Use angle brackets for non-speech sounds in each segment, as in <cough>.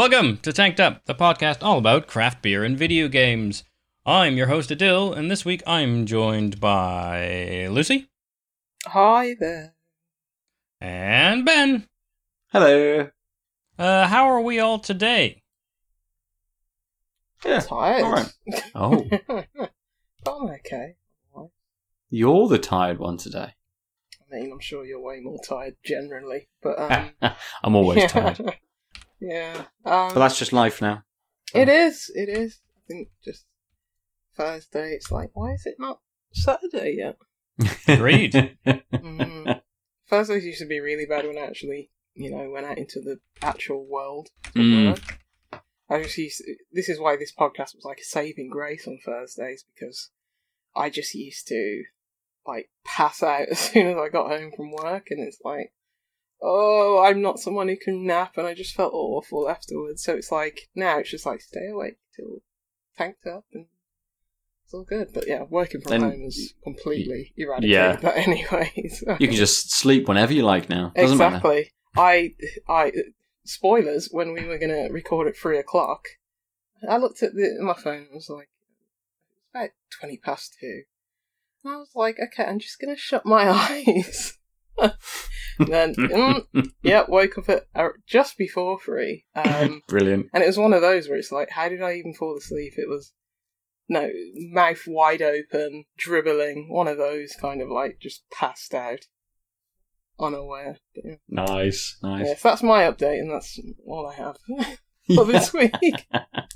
Welcome to Tanked Up, the podcast all about craft beer and video games. I'm your host Adil, and this week I'm joined by Lucy Hi there. and Ben. Hello. Uh, how are we all today? Yeah. Tired. all right. Oh, but <laughs> I'm okay. you're the tired one today. I mean, I'm sure you're way more tired generally, but um, <laughs> I'm always tired. <laughs> yeah. Um, But that's just life now. it is. It is. I think just Thursday. It's like, why is it not Saturday yet? Agreed. <laughs> Mm. Thursdays used to be really bad when I actually, you know, went out into the actual world for Mm. work. I just used this is why this podcast was like a saving grace on Thursdays because I just used to like pass out <laughs> as soon as I got home from work, and it's like, oh, I'm not someone who can nap, and I just felt awful afterwards. So it's like now it's just like stay awake till tanked up and. It's all good, but yeah, working from Then- home is completely eradicated Yeah. that <laughs> anyway. so- you can just sleep whenever you like now. Doesn't matter. exactly. I, I, spoilers. When we were going to record at three o'clock, I looked at the, my phone. and was like, it's about twenty past two. And I was like, okay, I'm just going to shut my <laughs> eyes. Then, <laughs> mm, yeah, woke up at uh, just before three. Um, <laughs> Brilliant. and it was one of those where it's like, how did I even fall asleep? It was no mouth wide open, dribbling. One of those kind of like just passed out, unaware. But, yeah. Nice, nice. Yes, that's my update, and that's all I have <laughs> for this week.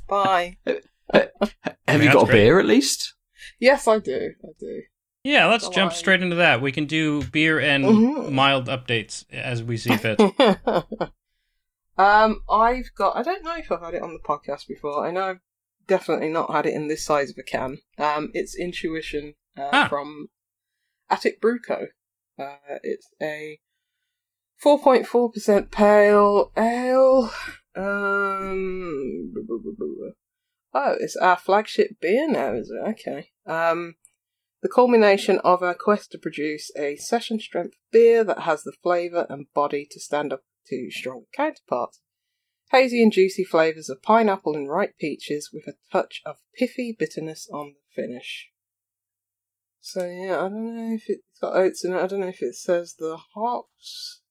Bye. Have mean, you got a great. beer at least? Yes, I do. I do. Yeah, let's jump on. straight into that. We can do beer and Mhm. mild updates as we see fit. <laughs> um, I've got. I don't know if I've had it on the podcast before. I know I've definitely not had it in this size of a can. Um, it's Intuition uh, Ah. from Attic Brewco. Uh, it's a 4.4% pale ale. Um, oh, it's our flagship beer now, is it? Okay. Um, the culmination of our quest to produce a session strength beer that has the flavour and body to stand up to stronger counterparts. Hazy and juicy flavours of pineapple and ripe peaches with a touch of piffy bitterness on the finish. So yeah, I don't know if it's got oats in it. I don't know if it says the hops.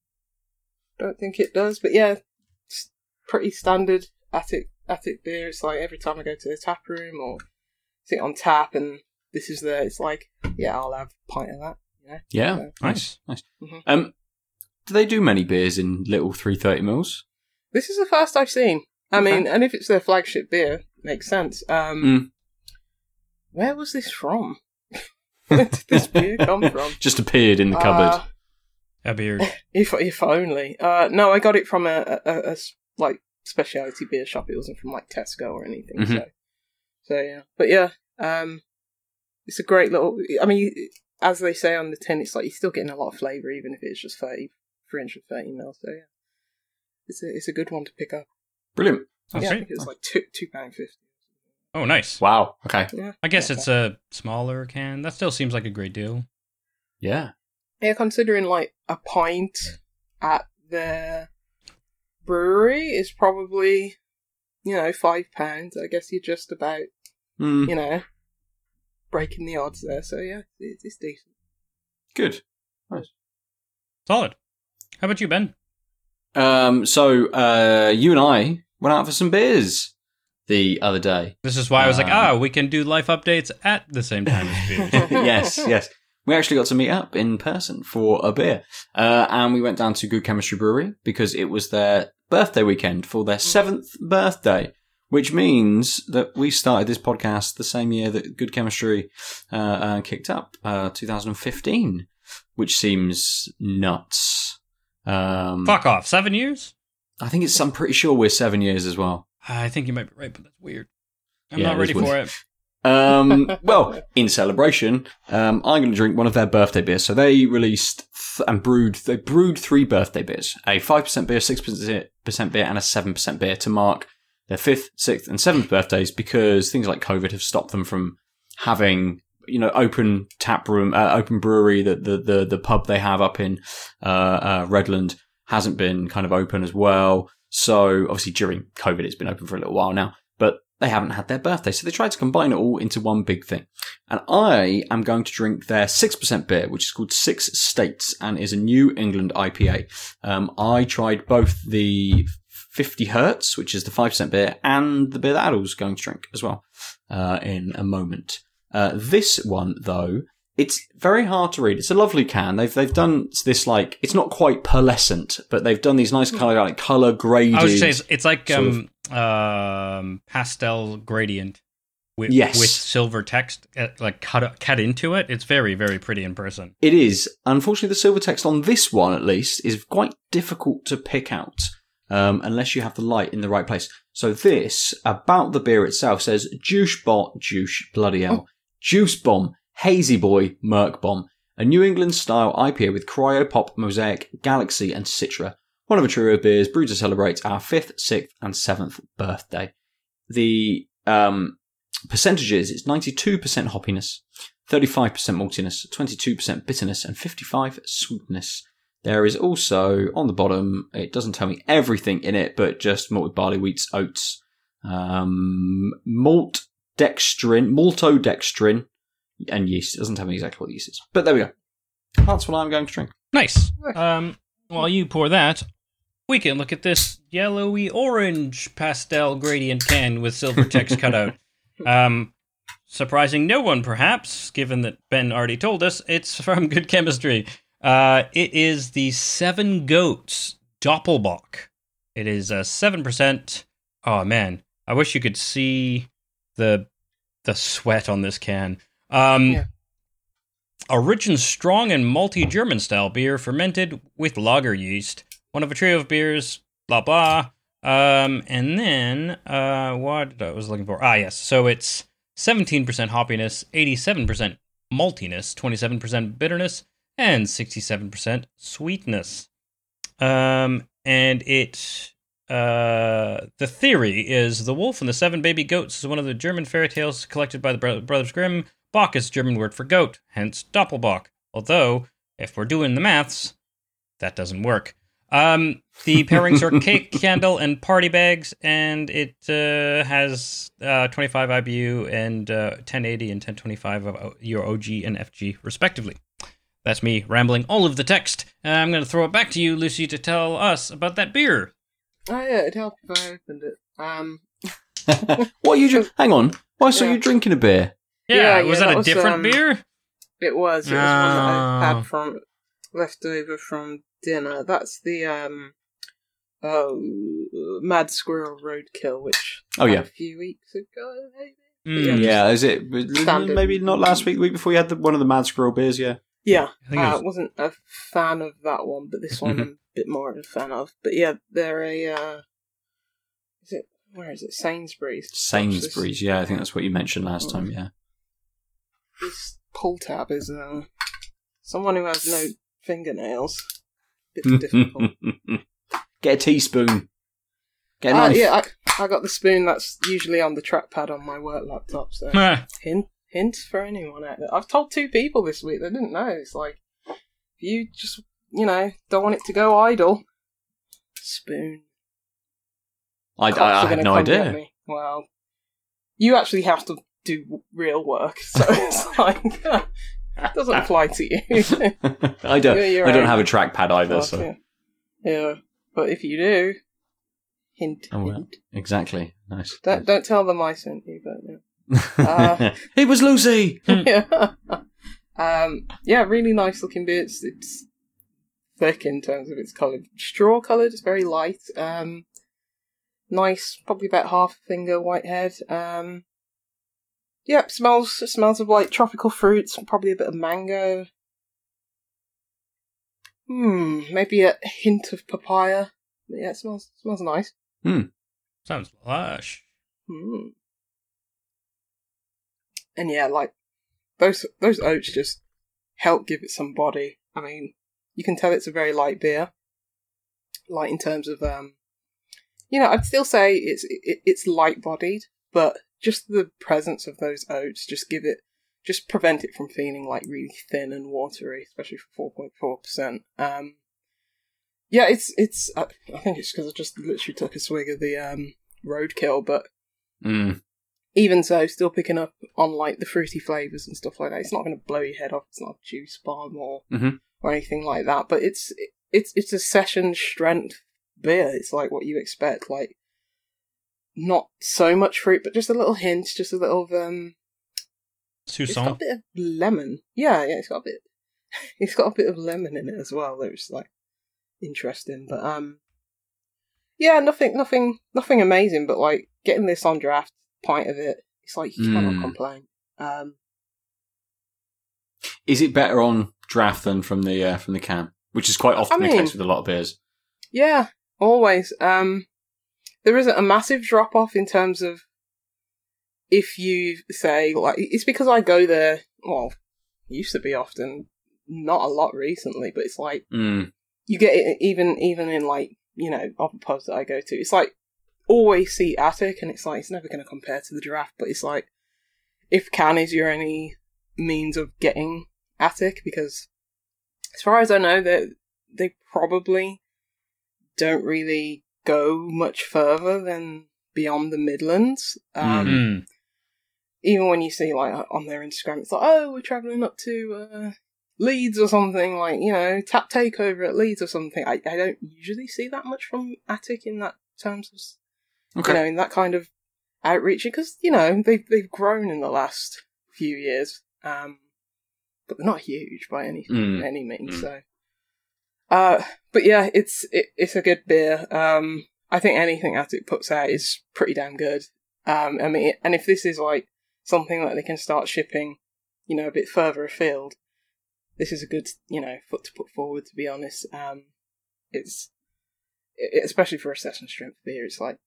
Don't think it does, but yeah, pretty standard attic attic beer. It's like every time I go to the tap room or sit on tap and this is the. it's like yeah, I'll have a pint of that. You know? Yeah. Yeah. Nice, nice. Mhm. Um, do they do many beers in little three thirty mils? This is the first I've seen. I Okay. mean, and if it's their flagship beer, makes sense. Um, Mm. Where was this from? <laughs> Where did this beer come <laughs> from? Just appeared in the cupboard. Uh, A beer. <laughs> if if only. Uh, no, I got it from a a like specialty beer shop. It wasn't from like Tesco or anything. Mhm. So, so yeah. But yeah, um, it's a great little. I mean, as they say on the tin, it's like you're still getting a lot of flavour, even if it's just 30, 330 mil. So yeah, it's a it's a good one to pick up. Brilliant. That's yeah, I great. think it was like two two pound fifty. Oh, nice. Wow. Okay. Yeah. I guess Yeah. it's a smaller can. That still seems like a great deal. Yeah. Yeah, considering like a pint at the brewery is probably, you know, five pounds. I guess you're just about, Mm, you know, breaking the odds there. So yeah, it's, it's decent. Good. Nice. Solid. How about you, Ben? Um, so uh, you and I went out for some beers the other day. This is why I was like, Um, ah, we can do life updates at the same time as beers. <laughs> yes, yes. We actually got to meet up in person for a beer, uh, and we went down to Good Chemistry Brewery because it was their birthday weekend for their seventh birthday, which means that we started this podcast the same year that Good Chemistry uh, uh, kicked up, uh, 2015, which seems nuts. Um, Fuck off. Seven years? I think it's. I'm pretty sure we're seven years as well. I think you might be right, but that's weird. I'm Yeah, not ready for it. Um, <laughs> well, in celebration, um, I'm going to drink one of their birthday beers. So they released th- and brewed, they brewed three birthday beers, a 5% beer, 6% beer, and a 7% beer to mark their fifth, sixth, and seventh birthdays because things like COVID have stopped them from having, you know, open tap room, uh, open brewery, the, the, the, the pub they have up in, uh, uh, Redland hasn't been kind of open as well. So obviously during COVID, it's been open for a little while now, but they haven't had their birthday. So they tried to combine it all into one big thing. And I am going to drink their 6% beer, which is called Six States and is a New England IPA. Um, I tried both the 50 Hertz, which is the 5% beer, and the beer that Adil's going to drink as well uh, in a moment. Uh, this one, though, it's very hard to read. It's a lovely can. They've they've done this like it's not quite pearlescent, but they've done these nice color like color graded. I would say it's, it's like um, um, pastel gradient with, Yes. with silver text uh, like cut cut into it. It's very very pretty in person. It is. Unfortunately, the silver text on this one, at least, is quite difficult to pick out um, unless you have the light in the right place. So this about the beer itself says Juice Bot Juice bloody hell Juice Bomb Hazy Boy Merc Bomb, a New England style IPA with Cryo Pop Mosaic Galaxy and Citra. One of a trio of beers brewed to celebrate our fifth, sixth, and seventh birthday. The um, percentages it's 92% hoppiness, 35% maltiness, 22% bitterness, and 55 sweetness. There is also on the bottom, it doesn't tell me everything in it, but just malted barley, wheats, oats, um, malt dextrin, maltodextrin, and yeast. It doesn't tell me exactly what the yeast is. But there we go. That's what I'm going to drink. Nice. Um, while you pour that, we can look at this yellowy orange pastel gradient can with silver text cut out. <laughs> Um, surprising no one, perhaps, given that Ben already told us it's from Good Chemistry. Uh, it is the Seven Goats Doppelbock. It is a seven percent. Oh man, I wish you could see the the sweat on this can. Um, Yeah. a rich and strong and malty German style beer fermented with lager yeast. One of a trio of beers, blah blah. Um, and then uh, what I was looking for? Ah, yes. So it's seventeen percent hoppiness, eighty-seven percent maltiness, twenty-seven percent bitterness, and sixty-seven percent sweetness. Um, and it uh, the theory is the wolf and the seven baby goats is one of the German fairy tales collected by the Bro- Brothers Grimm. Bock is German word for goat, hence Doppelbock. Although, if we're doing the maths, that doesn't work. Um, the pairings are <laughs> cake, candle, and party bags, and it uh, has uh, 25 IBU and uh, 1080 and 1025 of your OG and FG, respectively. That's me rambling all of the text. Uh, I'm going to throw it back to you, Lucy, to tell us about that beer. Oh yeah, it'd help if I opened it. Um, <laughs> what are you drink? Hang on. Why so Yeah. you drinking a beer? Yeah, Yeah, was yeah, that, that a was, different um, beer? it was. It was one that I Oh. had from left over from dinner. That's the um, oh, Mad Squirrel Roadkill, which Oh, yeah. a few weeks ago. Maybe. Mm. Yeah, is it Standard. maybe not last week, week before you had the, one of the Mad Squirrel beers? Yeah. Yeah, I I was- wasn't a fan of that one, but this one I'm <laughs> a bit more of a fan of. But yeah, they're a. Uh, is it where is it? Sainsbury's. Sainsbury's. Yeah, I think that's what you mentioned last time. Yeah. This pull tab is uh, someone who has no fingernails. Bit difficult. <laughs> Get a teaspoon. Get a Uh, yeah, I, I got the spoon that's usually on the trackpad on my work laptop. So <laughs> hint, hint for anyone out there. I've told two people this week they didn't know. It's like if you just you know don't want it to go idle. Spoon. I, I, I had no idea. Well, you actually have to do real work, <laughs> so it's <laughs> like uh, it doesn't apply to you. <laughs> I don't. You're your I don't have a trackpad either. So yeah. yeah, but if you do, hint, Oh, well. hint. exactly. Nice. Don't don't tell them I sent you, but yeah. Uh, <laughs> it was Lucy. yeah. <laughs> um, yeah, really nice looking beer. It's, it's thick in terms of its colour. Straw coloured, it's very light. Um, nice, probably about half a finger white head. Um, yep, smells smells of like tropical fruits, probably a bit of mango. Hmm, maybe a hint of papaya. But yeah, it smells smells nice. Hmm, sounds lush. Hmm. And yeah, like those those oats just help give it some body. I mean, you can tell it's a very light beer. Light in terms of um, you know, I'd still say it's it, it's light bodied, but just the presence of those oats just give it just prevent it from feeling like really thin and watery, especially for four point four percent. Um, Yeah, it's it's. I I think it's because I just literally took a swig of the um, roadkill, but Mm. Even so, still picking up on like the fruity flavors and stuff like that. It's not going to blow your head off. It's not a juice bomb or Mhm. or anything like that. But it's it's it's a session strength beer. It's like what you expect. Like not so much fruit, but just a little hint, just a little of um. It's got a bit of lemon. Yeah, yeah. It's got a bit. <laughs> It's got a bit of lemon in it as well. That was like interesting, but um. Yeah, nothing, nothing, nothing amazing. But like getting this on draft, pint of it, it's like you Mm. cannot complain. Um, Is it better on draft than from the uh, from the can? Which is quite often I the case with a lot of beers. Yeah, always. Um, there isn't a massive drop off in terms of if you say like it's because I go there. Well, used to be often, not a lot recently, but it's like Mm. you get it even even in like you know other pubs that I go to. It's like always see attic, and it's like it's never going to compare to the giraffe, But it's like if can is your only means of getting attic, because as far as I know, that they probably don't really go much further than beyond the Midlands. Um, Mm. Even when you see like on their Instagram, it's like, oh, we're traveling up to uh, Leeds or something, like you know, tap takeover at Leeds or something. I, I don't usually see that much from Attic in that terms of Okay. you know in that kind of outreach because you know they've they've grown in the last few years, um, but they're not huge by any Mm. any means. Mm. So, uh, but yeah, it's it, it's a good beer. Um, I think anything Attic puts out is pretty damn good. Um, I mean, and if this is like something that they can start shipping, you know, a bit further afield, this is a good you know foot to put forward. To be honest, um, it's it, especially for a session strength beer, it's like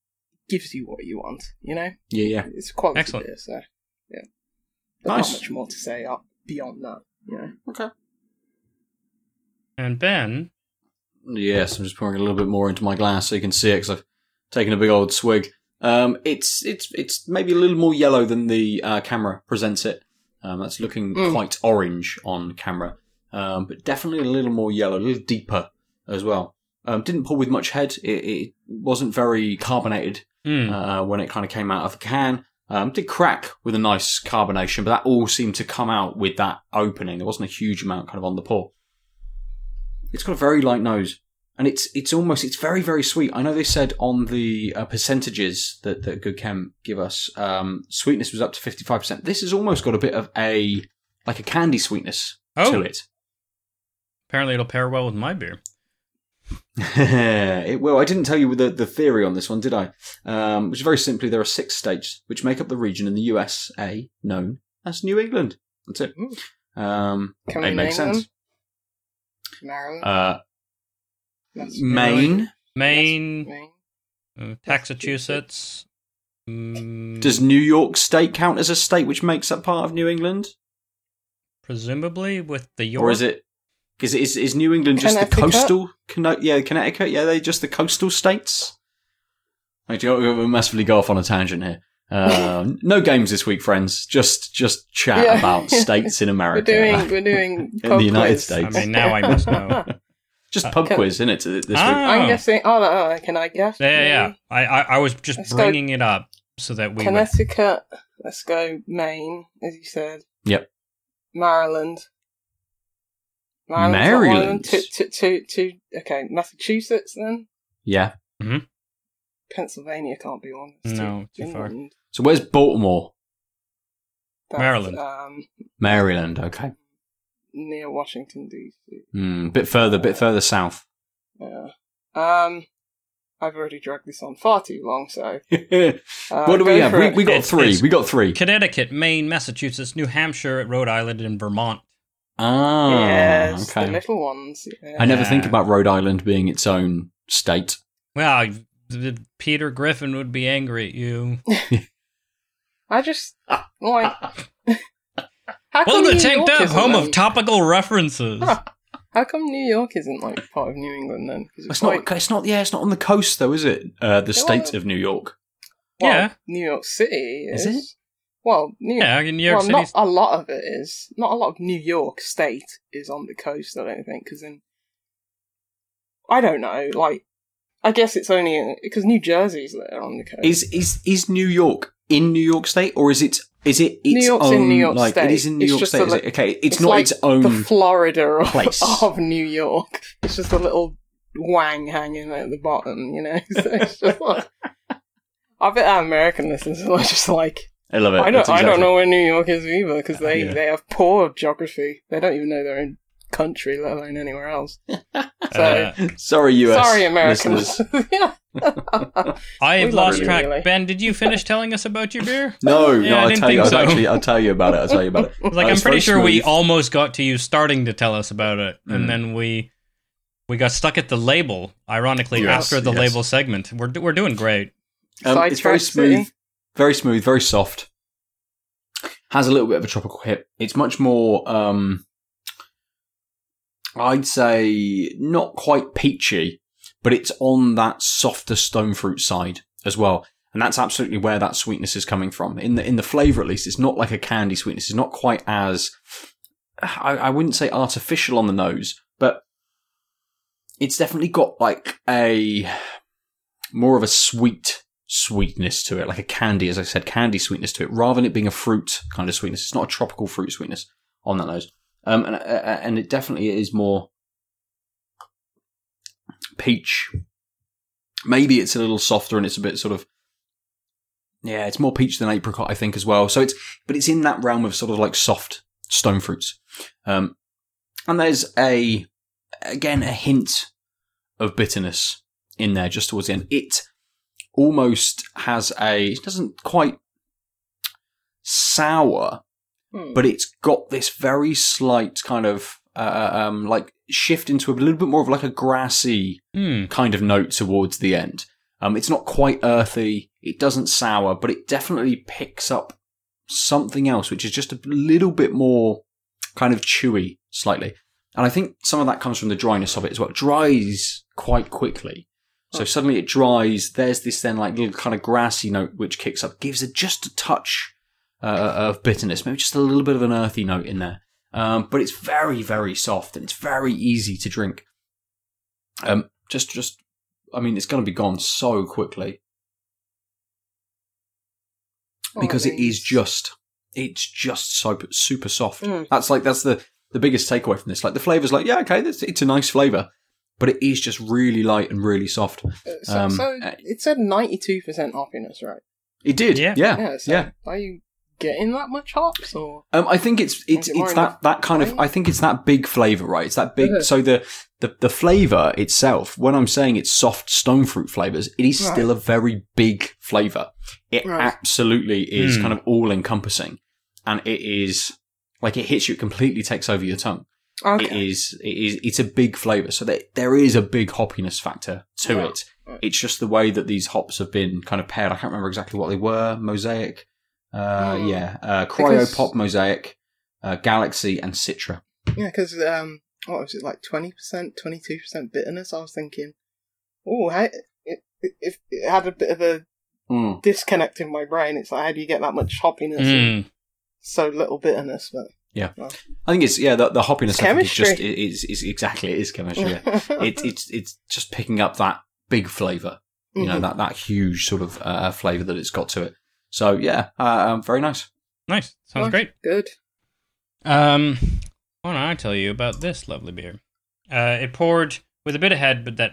gives you what you want. You know, Yeah, yeah. it's a quality Excellent. beer. So yeah, There's Nice. not much more to say up beyond that. You know. Okay. And Ben, Yes, I'm just pouring a little bit more into my glass so you can see it because I've taken a big old swig. Um, it's it's it's maybe a little more yellow than the uh, camera presents it. Um, that's looking Mm. quite orange on camera, um, but definitely a little more yellow, a little deeper as well. Um, didn't pull with much head. It, it wasn't very carbonated Mm. uh, when it kind of came out of the can. Um, did crack with a nice carbonation, but that all seemed to come out with that opening. There wasn't a huge amount kind of on the pour. It's got a very light nose, and it's it's almost it's very very sweet. I know they said on the uh, percentages that that Good Chem give us, um, sweetness was up to fifty five percent. This has almost got a bit of a like a candy sweetness oh, to it. apparently it'll pair well with my beer. <laughs> it, well, I didn't tell you the, the theory on this one, did I? Um, which very simply, there are six states which make up the region in the USA known as New England. That's it. Ooh. Um, Can it makes name sense. Maryland. Uh, Maine. Maine, Maine. uh, Massachusetts. Mm, Does New York State count as a state which makes up part of New England, presumably with the York. or is it? Is is, is New England just the coastal? Conno- yeah, Connecticut. Yeah, they just the coastal states. Like, you we'll massively go off on a tangent here. Uh, <laughs> no games this week, friends. Just just chat Yeah. about <laughs> states in America. We're doing we're <laughs> doing In the United quiz. States. I mean, now I must know. just pub Can- quiz, isn't it? This week. Ah. I'm guessing. Oh, oh, can I guess? Yeah, yeah, yeah. I, I, I was just Let's go. bringing it up so that we would. Connecticut. Let's go Maine, as you said. Yep. Maryland. Maryland's not one of them. Maryland. Two, two, two, two, okay, Massachusetts then. Yeah. Pennsylvania can't be one. It's No, too far. So where's Baltimore? That's, Maryland. Um, Maryland. Okay. near Washington D.C. Hmm. bit further. Bit further south. Yeah. Um, I've already dragged this on far too long, so. <laughs> what Uh, do we have? We, we got It's- three. it's- We got three. Connecticut, Maine, Massachusetts, New Hampshire, Rhode Island, and Vermont. Ah. yes, the little ones. Yeah. I never think about Rhode Island being its own state. Well, th- Peter Griffin would be angry at you. <laughs> I just like. <laughs> How come Welcome to New Tanked York Up, isn't home then? of topical references. <laughs> How come New York isn't like part of New England then? It's like, not. It's not. Yeah, it's not on the coast though, is it? Uh, the Yeah, state of New York. well, Yeah. New York City Is is. it? Well, New yeah, in New York well, City. not a lot of it is. Not a lot of New York State is on the coast. I don't think because in I don't know. Like, I guess it's only because New Jersey's there on the coast. Is is is New York in New York State or is it is it its New York's own in New York like State. it is in New It's York State? a is li- it? Okay, it's, it's not like its own. the Florida of, place. <laughs> of New York. It's just a little wang hanging at the bottom, you know. <laughs> So it's just like, I bet our American listeners are just like, I love it. I don't, That's I don't know where New York is either because they, Yeah. they have poor geography. They don't even know their own country, let alone anywhere else. <laughs> So Uh, Sorry, US. sorry, Americans. <laughs> yeah. I have lost you, track. really. Ben, did you finish telling us about your beer? <laughs> No, Yeah, no, I I'll didn't tell you. think I'll so. actually, I'll tell you about it. I'll tell you about it. Like Uh, I'm pretty very sure we almost got to you starting to tell us about it, Mm. and then we we got stuck at the label. Ironically, Yes, after the yes. label segment, we're we're doing great. Um, it's very smooth, City. Very smooth, very soft. Has a little bit of a tropical hit. It's much more, um, I'd say, not quite peachy, but it's on that softer stone fruit side as well. And that's absolutely where that sweetness is coming from. In the in the flavour, at least, it's not like a candy sweetness. It's not quite as I, I wouldn't say artificial on the nose, but it's definitely got like a more of a sweet sweetness to it, like a candy, as I said, candy sweetness to it, rather than it being a fruit kind of sweetness. It's not a tropical fruit sweetness on that nose, um, and uh, and it definitely is more peach. Maybe it's a little softer and it's a bit sort of yeah, it's more peach than apricot, I think, as well. So it's but it's in that realm of sort of like soft stone fruits, um, and there's a again a hint of bitterness in there just towards the end. It almost has a it doesn't quite sour, Hmm. but it's got this very slight kind of uh, um, like shift into a little bit more of like a grassy Hmm. kind of note towards the end. Um, it's not quite earthy. It doesn't sour, but it definitely picks up something else, which is just a little bit more kind of chewy, slightly. And I think some of that comes from the dryness of it as well. It dries quite quickly. So Oh. suddenly it dries. There's this then like little kind of grassy note which kicks up, gives it just a touch uh, of bitterness, maybe just a little bit of an earthy note in there. Um, but it's very, very soft and it's very easy to drink. Um, just, just, I mean, it's going to be gone so quickly Oh, because it these- just, it's just so super soft. Mm. That's like that's the the biggest takeaway from this. Like the flavor's like, yeah, okay, it's, it's a nice flavor, but it is just really light and really soft. Uh, So, um, so it said ninety-two percent hoppiness, right? It did, Yeah. yeah, Yeah. So yeah. Are you getting that much hops, or Um, I think it's it's it it's that that kind of? I think it's that big flavor, right? It's that big. Uh-huh. So the the the flavor itself, when I'm saying it's soft stone fruit flavors, it is Right. still a very big flavor. It Right. absolutely is Hmm. kind of all encompassing, and it is like it hits you, it completely takes over your tongue. Okay? It is it is it's a big flavor, so there there is a big hoppiness factor to Yeah. it. Right. It's just the way that these hops have been kind of paired. I can't remember exactly what they were. Mosaic, uh, Hmm. yeah, uh, Cryo Pop Mosaic, uh, Galaxy, and Citra. Yeah, because um, what was it like twenty percent, twenty-two percent bitterness? I was thinking, oh, how it, it, it had a bit of a Mm. disconnect in my brain. It's like, how do you get that much hoppiness and Mm. so little bitterness? But I think it's yeah the, the hoppiness of It's I think is just chemistry. it is is exactly it is chemistry. Yeah. <laughs> it, it's it's just picking up that big flavor, you know Mhm. that that huge sort of uh, flavor that it's got to it. So yeah, uh, um, very nice. Nice. Sounds Nice. great. good. Um, why don't I tell you about this lovely beer? Uh, it poured with a bit of head, but that,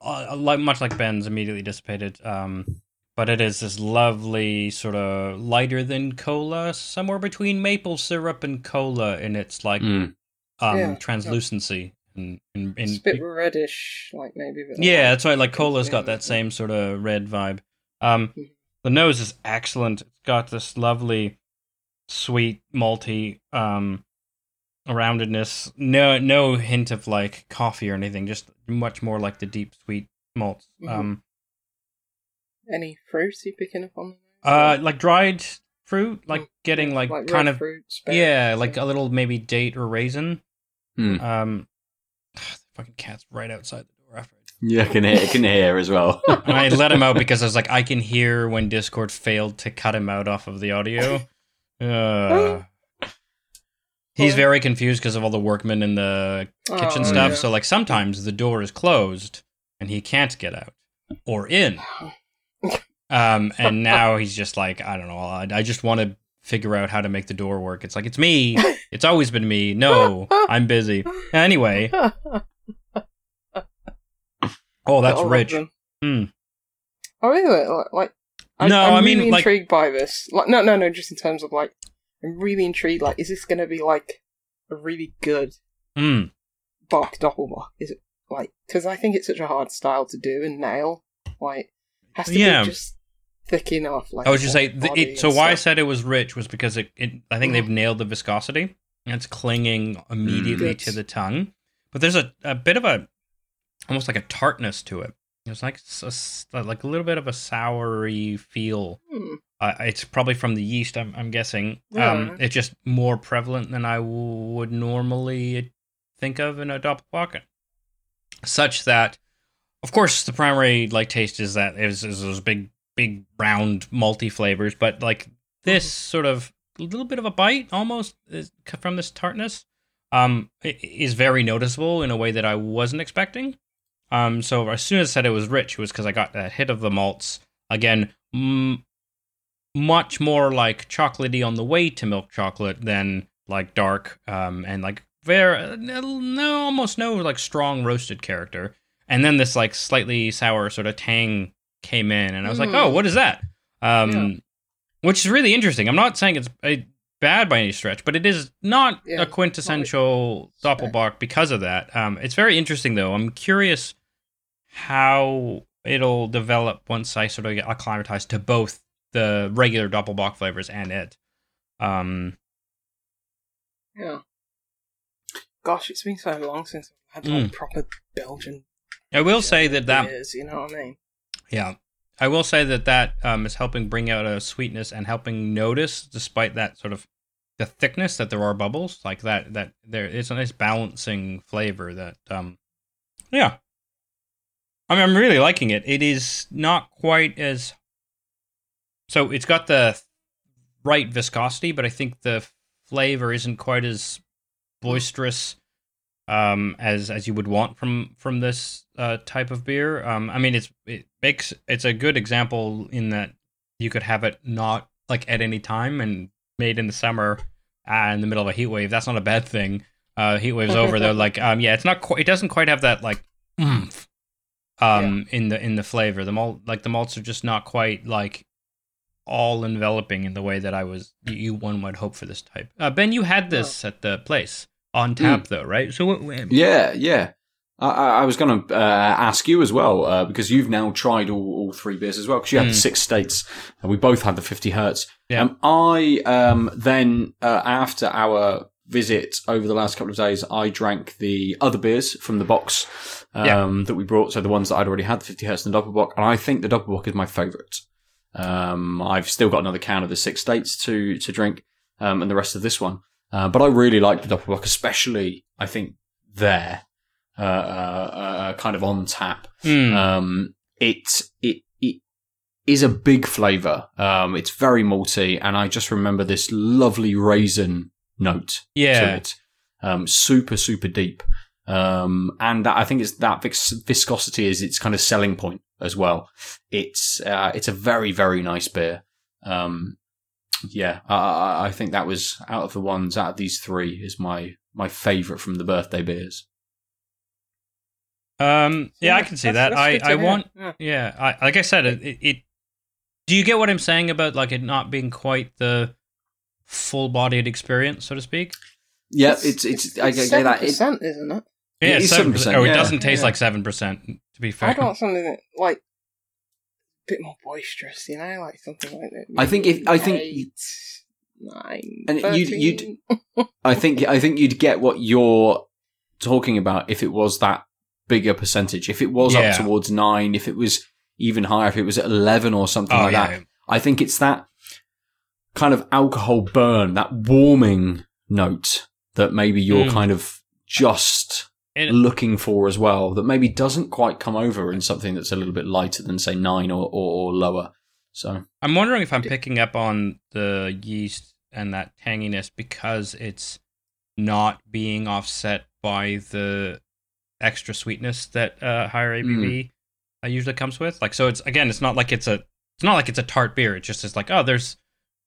uh, like much like Ben's, immediately dissipated. Um, but it is this lovely sort of lighter than cola, somewhere between maple syrup and cola in its like Mm. um Yeah. translucency. And, and, It's a bit reddish, like maybe. A yeah, like- that's right. Like cola's got that same sort of red vibe. Um, Mhm. the nose is excellent. It's got this lovely, sweet, malty um, roundedness. No, no hint of like coffee or anything. Just much more like the deep sweet malts. Mhm. Um, Any fruits you picking up on? uh, like dried fruit, like Mm, getting Yeah, like, red kind of fruit, berries, yeah, like a little maybe date or raisin. Mm. Um, <sighs> the fucking cat's right outside the door after. I Yeah, I can hear, I can hear as well. <laughs> And I let him out because I was like, I can hear when Discord failed to cut him out off of the audio. <laughs> Uh, He's very confused because of all the workmen in the kitchen Oh, stuff. yeah. So like sometimes the door is closed and he can't get out or in. Um, and now he's just like, I don't know. I, I just want to figure out how to make the door work. It's like it's me. It's always been me. No, I'm busy. Anyway, oh, that's rich. Hmm. Oh, really? Like, like I, No, I'm I mean, really like- intrigued by this. Like, no, no, no. Just in terms of like, I'm really intrigued. Like, is this going to be like a really good Hmm. Bock Doppelbock? Is it like because I think it's such a hard style to do and nail. Like, has to Yeah. be just thick enough. Like, I was just the say it, so. Why I said it was rich was because it. it I think Mhm. they've nailed the viscosity. And it's clinging immediately Good. to the tongue, but there's a, a bit of a almost like a tartness to it. It's like s- like a little bit of a soury feel. Hmm. Uh, it's probably from the yeast. I'm, I'm guessing. Yeah. Um, it's just more prevalent than I w- would normally think of in a doppelbock, such that, of course, the primary like taste is that is, is those big, big round multi flavors, but like this sort of little bit of a bite almost is, from this tartness, um, is very noticeable in a way that I wasn't expecting. Um, so as soon as I said it was rich, it was because I got that hit of the malts again. Mm, much more like chocolatey on the way to milk chocolate than like dark um and like very no almost no like strong roasted character and then this like slightly sour sort of tang came in and i was like Mm. oh what is that um Yeah. which is really interesting i'm not saying it's uh, bad by any stretch but it is not Yeah, a quintessential not doppelbock because of that um it's very interesting though i'm curious how it'll develop once i sort of get acclimatized to both the regular doppelbock flavors and it um Yeah. Gosh, it's been so long since I've had like proper Belgian. I will say that that beers, you know what I mean? Yeah. I will say that that um, is helping bring out a sweetness and helping notice, despite that sort of the thickness, that there are bubbles like that. That there is a nice balancing flavor. That um, yeah. I mean, I'm really liking it. It is not quite as so. It's got the right viscosity, but I think the flavor isn't quite as boisterous um, as as you would want from from this uh, type of beer. Um, I mean, it's it makes it's a good example in that you could have it not like at any time and made in the summer uh, in the middle of a heat wave. That's not a bad thing. Uh, heat wave's over. They're like, um, yeah, it's not. Qu- it doesn't quite have that like oomph, um, in the in the flavor. The malt like the malts are just not quite like all enveloping in the way that I was you one would hope for this type. Uh, ben, you had this at the place on tap though, right? So what? Yeah, yeah. I, I was going to uh, ask you as well uh, because you've now tried all, all three beers as well because you had Mm. the six states and we both had the 50 hertz. Yeah. Um, I um, then uh, after our visit over the last couple of days, I drank the other beers from the box um, Yeah. that we brought. So the ones that I'd already had, the 50 hertz and the Doppelbock, and I think the Doppelbock is my favourite. Um, I've still got another can of the six states to to drink, um, and the rest of this one. Uh, but I really like the Doppelbock, especially I think there, uh, uh, uh, kind of on tap. Hmm. Um, it it it is a big flavour. Um, it's very malty, and I just remember this lovely raisin note to yeah. it. Um, super super deep. Um, and that, I think it's that vis- viscosity is its kind of selling point as well. It's uh, it's a very very nice beer. Um, yeah, I, I, I think that was out of the ones out of these three is my my favourite from the birthday beers. Um, yeah, I can see that's- that. that's I, I want, Yeah. yeah, I, like I said, it, it, it. Do you get what I'm saying about like it not being quite the full-bodied experience, so to speak? Yeah, it's it's, I get get that. It, percent, isn't it? It Yeah, seven 7%, Oh, it yeah. doesn't taste Yeah. like seven percent. To be fair, I don't want something that like a bit more boisterous, you know, like something like that. I think if- I think- eight, nine, And you'd- you'd- <laughs> I think I think you'd get what you're talking about if it was that bigger percentage. If it was Yeah. up towards nine, if it was even higher, if it was at eleven or something Oh like yeah, that. I think it's that kind of alcohol burn, that warming note that maybe you're Mm. kind of just And- looking for as well. That maybe doesn't quite come over in something that's a little bit lighter than say nine or, or, or lower. So I'm wondering if I'm picking up on the yeast and that tanginess because it's not being offset by the extra sweetness that uh, higher ABV uh, usually comes with. Like, so it's again, it's not like it's a it's not like it's a tart beer. It just is like, oh, there's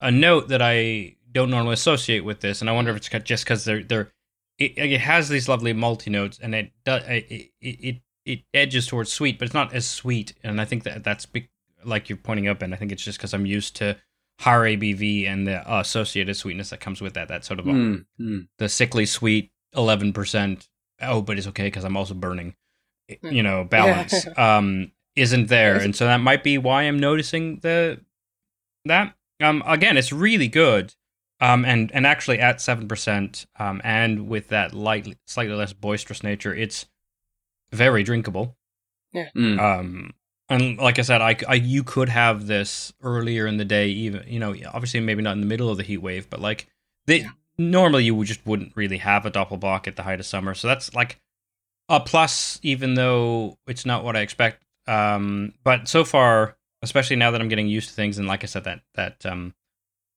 a note that I don't normally associate with this, and I wonder if it's just because they're they're it, it has these lovely multi notes, and it does it, it it edges towards sweet, but it's not as sweet. And I think that that's be, like you're pointing up, and I think it's just because I'm used to higher ABV and the uh, associated sweetness that comes with that. That sort of Mm, mm. the sickly sweet eleven percent. Oh, but it's okay because I'm also burning. You know, balance <laughs> um isn't there, and so that might be why I'm noticing the that. Um, again, it's really good. Um, and and actually at seven percent, um, and with that light, slightly less boisterous nature, it's very drinkable. Mm. Um, and like I said, I, I you could have this earlier in the day, even you know, obviously maybe not in the middle of the heat wave, but like they Yeah. normally you would just wouldn't really have a doppelbock at the height of summer, so that's like a plus, even though it's not what I expect. Um, but so far, especially now that I'm getting used to things, and like I said, that that um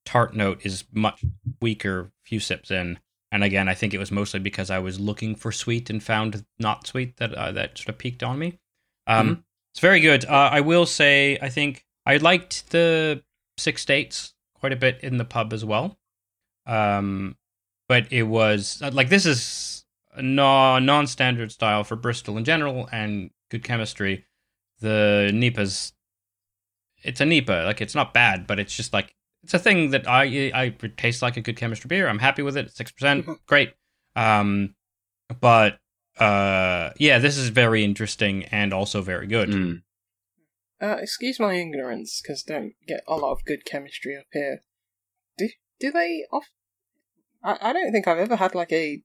tart note is much weaker. Few sips in, and again, I think it was mostly because I was looking for sweet and found not sweet that uh, that sort of peaked on me. Um, It's very good. Uh, I will say, I think I liked the six states quite a bit in the pub as well. Um, but it was uh, like this is a no, non-standard style for Bristol in general and good chemistry. The NEIPA's it's a NEIPA. Like it's not bad, but it's just like it's a thing that I I it tastes like a good chemistry beer. I'm happy with it. Six percent, great. Um, but uh, yeah, this is very interesting and also very good. Mm. Uh, excuse my ignorance, because don't get a lot of good chemistry up here. Do do they off? I, I don't think I've ever had like a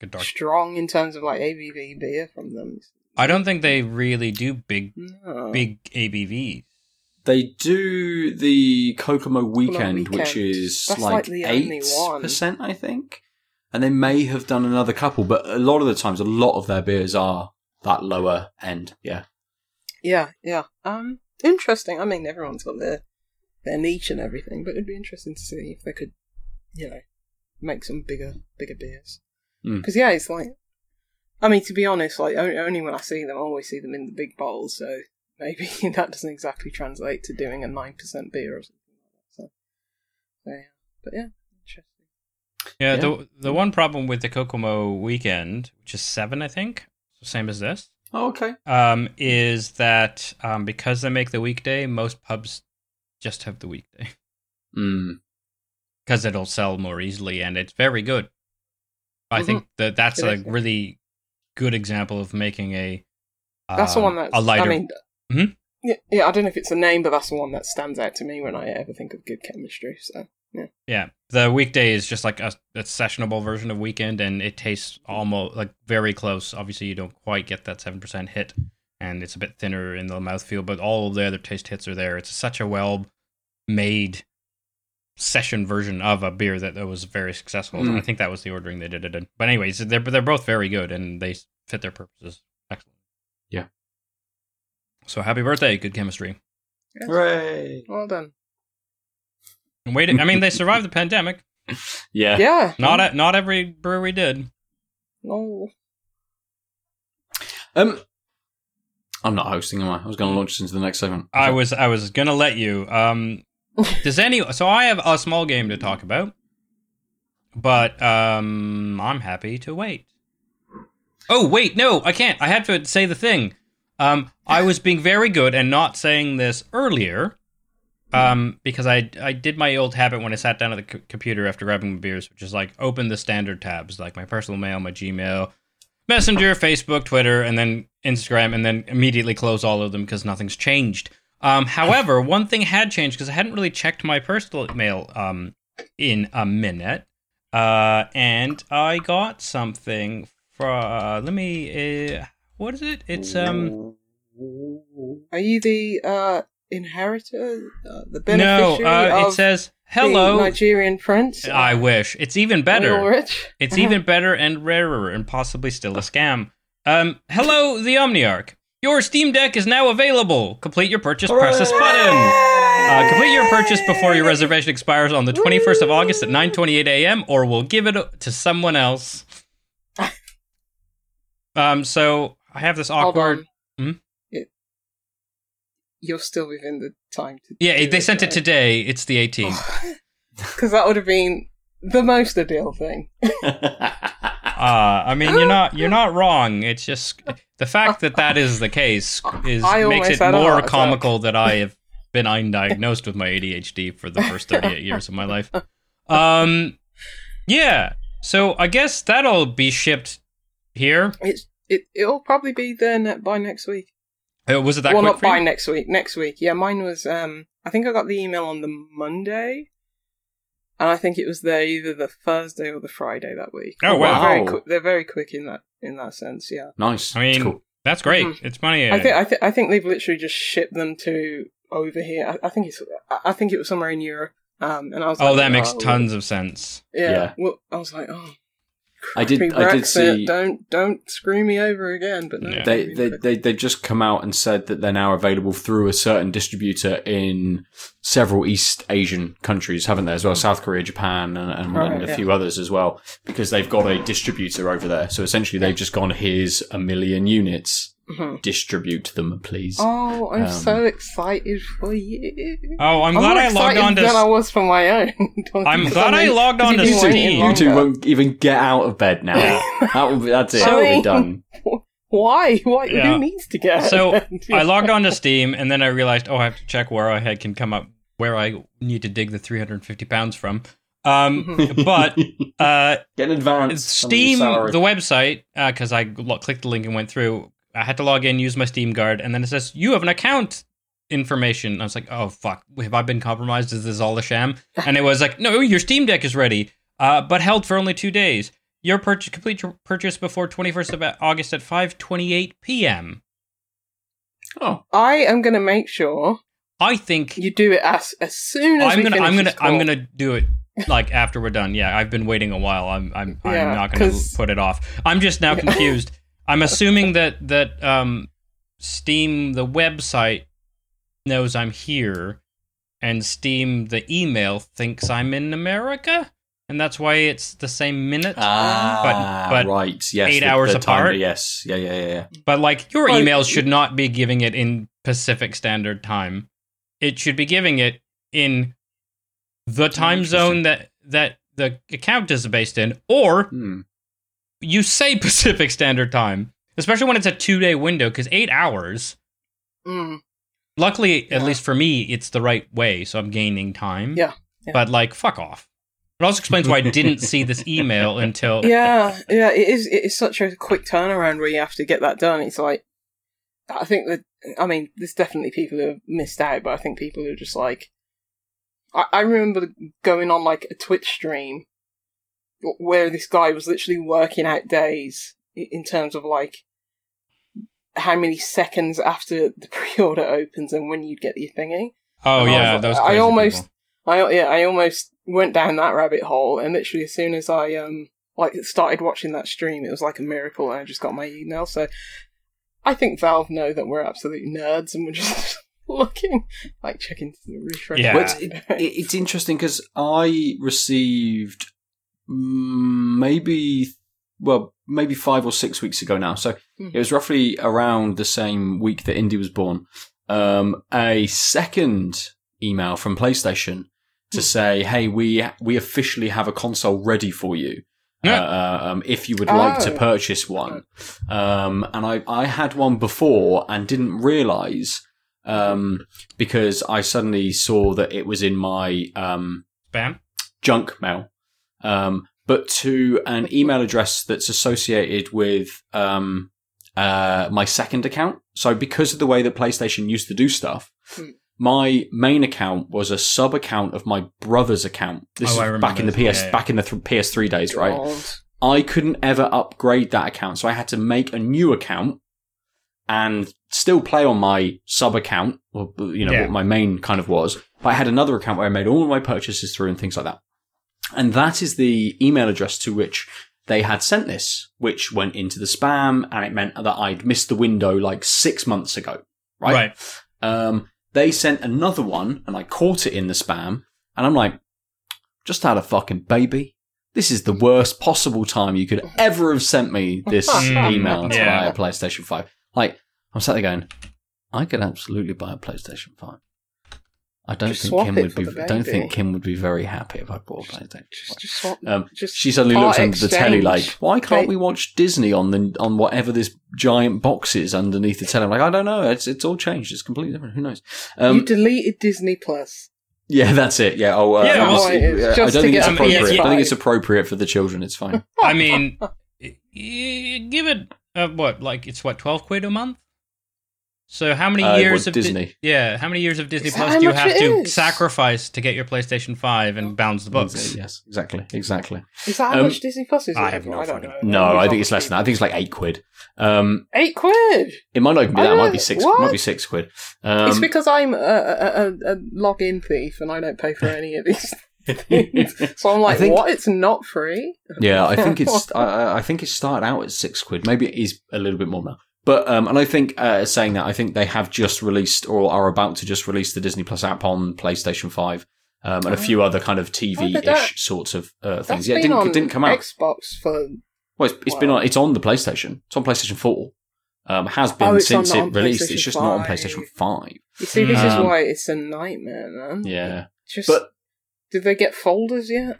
Good dark. strong in terms of like ABV beer from them. I don't think they really do big No. big ABVs. They do the Kokomo weekend, which Weekend. is That's like like eight one. percent, I think. And they may have done another couple, but a lot of the times, a lot of their beers are that lower end. Yeah. Yeah, yeah. Um, interesting. I mean, everyone's got their their niche and everything, but it'd be interesting to see if they could, you know, make some bigger bigger beers. Mm. Because yeah, it's like, I mean, to be honest, like only, only when I see them, I always see them in the big bottles. So maybe <laughs> that doesn't exactly translate to doing a nine percent beer or something like that. So, so yeah, but yeah, interesting. Yeah, Yeah. the the one problem with the Kokomo weekend, which is seven, I think, same as this, Oh, okay. um, is that um, because they make the weekday, most pubs just have the weekday <laughs> Mm. because it'll sell more easily and it's very good. I think that that's Mm-hmm. It a is, yeah. really good example of making a. That's the um, one that's. a lighter. I mean, Mhm. yeah, yeah. I don't know if it's a name, but that's the one that stands out to me when I ever think of good chemistry. So Yeah, yeah. the weekday is just like a, a sessionable version of weekend, and it tastes almost like very close. Obviously, you don't quite get that seven percent hit, and it's a bit thinner in the mouthfeel, but all of the other taste hits are there. It's such a well made session version of a beer that, that was very successful. Mm. I think that was the ordering they did it in. But anyways, they're they're both very good, and they fit their purposes. So happy birthday, good chemistry. yes. Hooray! well done. And wait, I mean, they survived the pandemic. <laughs> Yeah. Yeah. Not a, not every brewery did. No. Um, I'm not hosting, am I? I was going to launch us into the next segment. I was I was gonna let you. Um, <laughs> does any? So I have a small game to talk about, but um, I'm happy to wait. Oh wait, no, I can't. I had to say the thing. Um, I was being very good and not saying this earlier. Um, because I I did my old habit when I sat down at the c- computer after grabbing my beers, which is like open the standard tabs, like my personal mail, my Gmail, Messenger, Facebook, Twitter, and then Instagram, and then immediately close all of them because nothing's changed. Um, however, one thing had changed because I hadn't really checked my personal mail um, in a minute, uh, and I got something for. let me. Uh, what is it? It's um. Are you the uh, inheritor, uh, the No, beneficiary uh, it says hello. Nigerian prince? I wish it's even better. Royal Rich? It's even <laughs> better and rarer and possibly still a scam. Um, hello, the Omniarch. Your Steam Deck is now available. Complete your purchase, press this button. Uh, complete your purchase before your reservation expires on the 21st of August at 9:28 a.m. or we'll give it to someone else. <laughs> Um, so I have this awkward. Hmm? It- you're still within the time to. Yeah, do they sent it today. It's the <laughs> 18th. Because that would have been the most ideal thing. <laughs> Uh, I mean, you're not you're not wrong. It's just the fact that that is the case <laughs> is I makes it more comical that I have been undiagnosed with my ADHD for the first 38 years of my life. Um, yeah. So I guess that'll be shipped here. It's it. It'll probably be there ne- by next week. Uh, Was it that well, quick not for by next week. Next week. Yeah, mine was. Um, I think I got the email on the Monday, and I think it was there either the Thursday or the Friday that week. Oh, They're wow. very quick. They're very quick in that in that sense. Yeah. nice. I mean, cool. That's great. Mhm. It's money. I think I, th- I think they've literally just shipped them to over here. I, I think it's I- I think it was somewhere in Europe. Um, and I was oh, like, that makes oh, tons of sense. Yeah. Yeah. Well, I was like, oh. I did- crappy I did Brexit, see- Don't don't screw me over again. But no, Yeah. They, they they they just come out and said that they're now available through a certain distributor in several East Asian countries, haven't they? As well, hmm. South Korea, Japan, and, and, Right, and a yeah. few others as well, because they've got a distributor over there. So essentially, they've just gone, "Here's a million units, Mhm. distribute them, please." Oh, I'm Um, so excited for you. Oh, I'm, I'm glad I logged on to. than I was for my own. <laughs> I'm glad I mean- logged on to you, Steam. you two won't even get out of bed now. that will be, that's it. I It'll be mean- done. <laughs> Why? Why? Yeah. Who needs to get? So, out of bed? I logged on to Steam and then I realized, oh, I have to check where I had can come up where I need to dig the 350 pounds from. Um, but <laughs> uh, get an advance. Steam, the website, because I clicked the link and went through, I had to log in, use my Steam Guard, and then it says you have an account information. I was like, oh fuck, have I been compromised? Is this all a sham? <laughs> And it was like, no, your Steam Deck is ready, uh, but held for only two days. Your purchase complete your purchase before 21st of August at 5:28 p.m. oh, I am going to make sure I think you do it as as soon as I'm gonna I'm gonna. I'm gonna do it <laughs> like after we're done. Yeah, I've been waiting a while. I'm I'm I'm Yeah, not gonna put it off. I'm just now <laughs> confused. I'm assuming that that um Steam the website knows I'm here and Steam the email thinks I'm in America and that's why it's the same minute. ah, but right, yes, eight the- hours the timer, apart? Yes, yeah, yeah, yeah, yeah. But like your Well, emails should not be giving it in Pacific Standard Time. It should be giving it in the time zone that that the account is based in, or Hmm. You say <laughs> Pacific Standard Time, especially when it's a two day window, because eight hours. Mm. Luckily, at least for me, it's the right way, so I'm gaining time. Yeah, yeah. But like, fuck off. It also explains why I didn't see this email <laughs> until yeah, yeah. It is. It is such a quick turnaround where you have to get that done. It's like, I think that. I mean, there's definitely people who have missed out, but I think people who are just like. I, I remember going on like a Twitch stream where this guy was literally working out days in terms of like how many seconds after the <laughs> pre-order opens and when you'd get your thingy. Oh And I yeah, was- those. I almost- people. I yeah, I almost went down that rabbit hole, and literally as soon as I um like started watching that stream, it was like a miracle, and I just got my email. So I think Valve know that we're absolute nerds, and we're just <laughs> looking like checking the refresh. Yeah. Well, it's, it, it- it's interesting because I received maybe well maybe five or six weeks ago now. So Mhm. it was roughly around the same week that Indy was born. Um, a second email from PlayStation to Hmm. say, "Hey, we we officially have a console ready for you." Yeah. Uh, um, if you would like to Oh. purchase one, um, and I, I had one before and didn't realize um, because I suddenly saw that it was in my um, Spam. junk mail, um, but to an email address that's associated with um, uh, my second account. So because of the way that PlayStation used to do stuff, Hmm. my main account was a sub account of my brother's account. This Oh, is I remember back in the. PS, Yeah, yeah. back in the th- PS3 days, right? I couldn't ever upgrade that account, so I had to make a new account and still play on my sub account, or you know Yeah. what my main kind of was. But I had another account where I made all of my purchases through and things like that. And that is the email address to which they had sent this, which went into the spam, and it meant that I'd missed the window like six months ago, right? Um, They sent another one, and I caught it in the spam, and I'm like, just had a fucking baby. This is the worst possible time you could ever have sent me this <laughs> Mm, email to yeah. buy a PlayStation 5. Like, I'm sat there going, I could absolutely buy a PlayStation 5. I don't Just think Kim would be. don't think. Kim would be very happy if I bought a PlayStation. Just, just swap. Um, just she suddenly looks under the telly like, why can't They- we watch Disney on the on whatever this giant box is underneath the telly? I'm like, I don't know. It's it's all changed. It's completely different. Who knows? you Um, deleted Disney Plus. yeah, that's it. Yeah. Oh, uh, Yeah, was- well, it's yeah, I don't think it's a appropriate. PS5. I don't think it's appropriate for the children. It's fine. I mean, <laughs> y- y- give it uh, what like it's what twelve quid a month. So how many Uh, years what, of Di- Disney? yeah, how many years of Disney Plus do you have to is? sacrifice to get your PlayStation Five and bounce the books? Yes, exactly, exactly. Is that how Um, much Disney Plus is? I have no I don't fucking- know. No, I think it's less than that. I think it's like eight quid. Um, Eight quid. it might not even be that. It might be six. what? Might be six quid. Um, it's because I'm a, a, a, a login thief and I don't pay for any of these <laughs> <laughs> so I'm like, think- what? It's not free? Yeah, I think <laughs> it's. I- I, I think it started out at six quid. Maybe it is a little bit more now. But um, and I think uh, saying that, I think they have just released or are about to just release the Disney Plus app on PlayStation Five, um, and a few other kind of Oh, but that- TV-ish sorts of uh, things. Yeah, it didn't, it didn't come out. Xbox for. well, it's, it's been on. It's on the PlayStation. It's on PlayStation Four. Um, has been Oh, since on- it on released. It's just not on PlayStation Five. You see, this is Um, why it's a nightmare, man. Yeah, Just but did they get folders yet?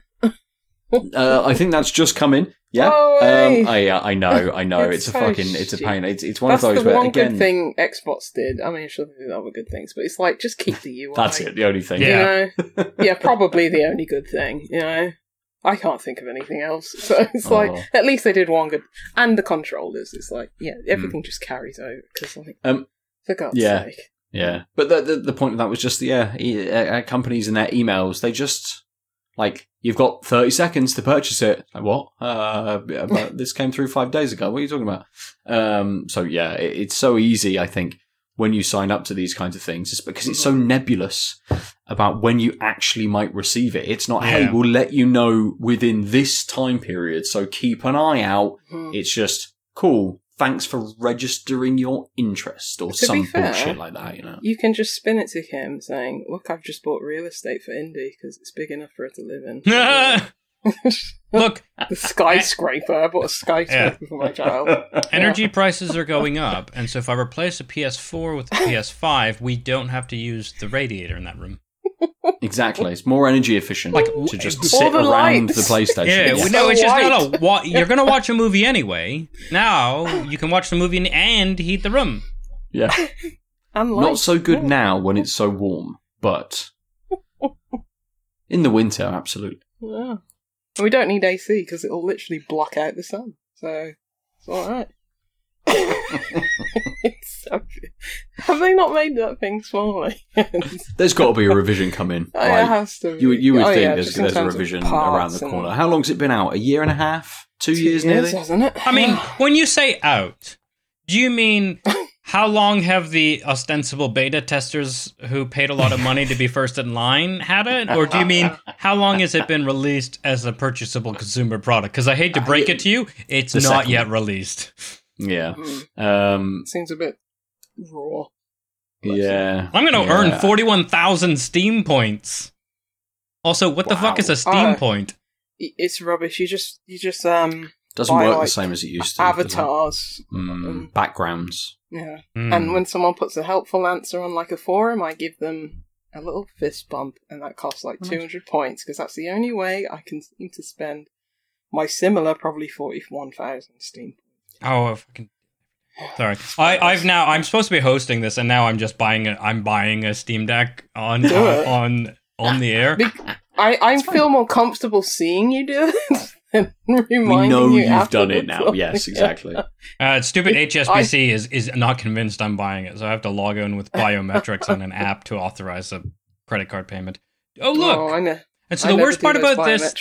Uh, I think that's just come in. Yeah, Oh, hey. um, I, yeah, I know, <laughs> I know. It's it's, a so fucking, it's a pain. It's, it's one That's of those the where one again, good thing Xbox did. I mean, sure they did other good things, but it's like just keep the UI. that's it. The only thing. You Yeah. know, <laughs> yeah, probably the only good thing. You know, I can't think of anything else. <laughs> So it's like Oh. at least they did one good, and the controllers. It's like yeah, everything just carries over because like Um, for God's yeah. sake. Yeah, but the, the the point of that was just yeah, e- uh, uh, companies and their emails they just like you've got thirty seconds to purchase it. Like what? Uh, but <laughs> this came through five days ago. What are you talking about? Um, so yeah, it, it's so easy. I think when you sign up to these kinds of things, it's because it's so nebulous about when you actually might receive it. It's not hey, we'll let you know within this time period, so keep an eye out. Hmm. It's just cool. Thanks for registering your interest or To some fair, bullshit like that. You know. You can just spin it to him saying, "Look, I've just bought real estate for Indy because it's big enough for her to live in." <laughs> <laughs> Look, the skyscraper. I bought a skyscraper for my child. <laughs> energy prices are going up, and so if I replace a PS4 with a PS5, we don't have to use the radiator in that room. Exactly. It's more energy efficient Like, to just sit the around lights. the PlayStation. Yeah, It's no, it's just white. no, no. Wa- you're gonna watch a movie anyway. Now you can watch the movie and- and heat the room. Yeah. <laughs> And Not so good now when it's so warm, but in the winter, absolutely. Yeah. We don't need AC because it'll literally block out the sun. So it's all right. It's so good. Have they not made that thing smaller? <laughs> There's got to be a revision coming. <laughs> Oh, it has to. be. You, you would Oh, think yeah, there's, there's a revision around the corner. How long's it been out? A year and a half? Two, Two years, nearly? hasn't it? I mean, <sighs> when you say out, do you mean <laughs> how long have the ostensible beta testers who paid a lot of money to be first in line had it? Or do you mean how long has it been released as a purchasable consumer product? Because I hate to break it to you, it's The not yet one. released. Yeah. Mm, Um, seems a bit raw. yeah. I'm going to Yeah. earn 41,000 Steam points. Also, what the fuck is a Steam Uh, point? It's rubbish. You just, you just um Doesn't buy, work the same as it used to. avatars. Mm, backgrounds. Yeah. Hmm. And when someone puts a helpful answer on like a forum, I give them a little fist bump, and that costs like Nice. 200 points because that's the only way I can seem to spend my similar, probably 41,000 Steam. Oh, I fucking. Sorry, I, I've now. I'm supposed to be hosting this, and now I'm just buying a. I'm buying a Steam Deck on Do on, on on the air. Be- I, I feel more comfortable seeing you do it <laughs> than reminding We know you you've done it afterwards. now. Yes, <laughs> exactly. Uh, stupid HSBC is is not convinced I'm buying it, so I have to log in with biometrics on an <laughs> app to authorize a credit card payment. Oh look! Oh, I know. and so I the worst part those about this,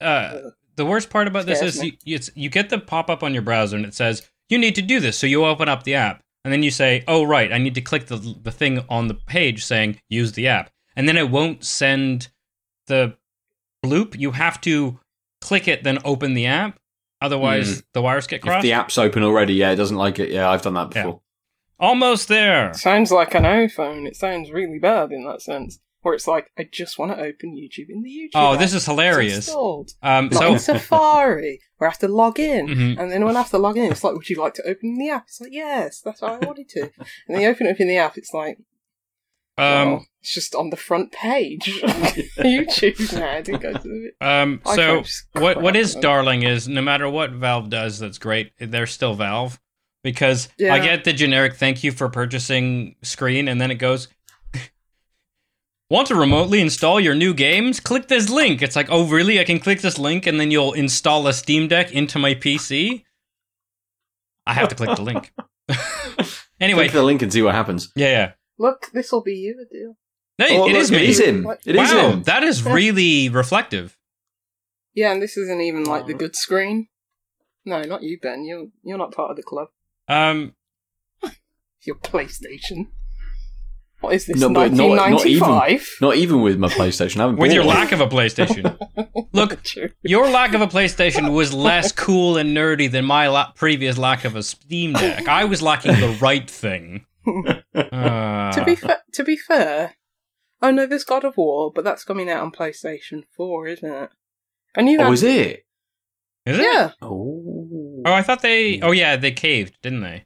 uh, the worst part about this is you, it's, you get the pop up on your browser and it says you need to do this. So you open up the app and then you say, "Oh right, I need to click the the thing on the page saying use the app," and then it won't send the bloop. You have to click it, then open the app. Otherwise, hmm. the wires get crossed. If crossed. the app's open already, yeah, it doesn't like it. Yeah, I've done that Yeah. before. Almost there. Sounds like an iPhone. It sounds really bad in that sense. Where it's like, I just want to open YouTube in the YouTube. Oh, app. this is It's hilarious. installed. Um, so Safari, where I have to log in. Mhm. And then when I have to log in, it's like, would you like to open the app? It's like, yes, that's what I wanted to. And then you open it up in the app, it's like, um, well, it's just on the front page. <laughs> YouTube now. I didn't go to it. um, so what what is darling is no matter what Valve does, that's great. They're still Valve because I get the generic thank you for purchasing screen, and then it goes. Want to remotely install your new games? Click this link. It's like, oh, really? I can click this link and then you'll install a Steam Deck into my PC? I have to click the link. <laughs> anyway, Click the link and see what happens. yeah, yeah. Look, this will be you, Adil. Hey, Oh, it look, is me. It is him. It is wow, him. that is really reflective. Yeah, and this isn't even like the good screen. No, not you, Ben. You're you're not part of the club. Um, <laughs> Your PlayStation. What is this? No, but not- not 1995. Not even with my PlayStation. I haven't with your one. lack of a PlayStation. <laughs> Look, your lack of a PlayStation was less cool and nerdy than my la- previous lack of a Steam Deck. I was lacking the right thing. Uh, <laughs> to be fa- to be fair, oh no, there's God of War, but that's coming out on PlayStation 4, isn't it? And you Oh, had, is it? is it? yeah, Oh. Oh, I thought they. Oh, yeah, they caved, didn't they?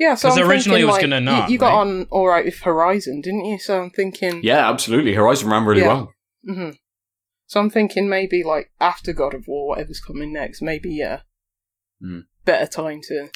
Yeah. so I'm originally thinking, it was like, gonna you- not, You, got right? on all right with Horizon, didn't you? So I'm thinking, Yeah, absolutely. Horizon ran really Yeah. well. hmm So I'm thinking maybe like after God of War, whatever's coming next, maybe yeah, Mm. better time to.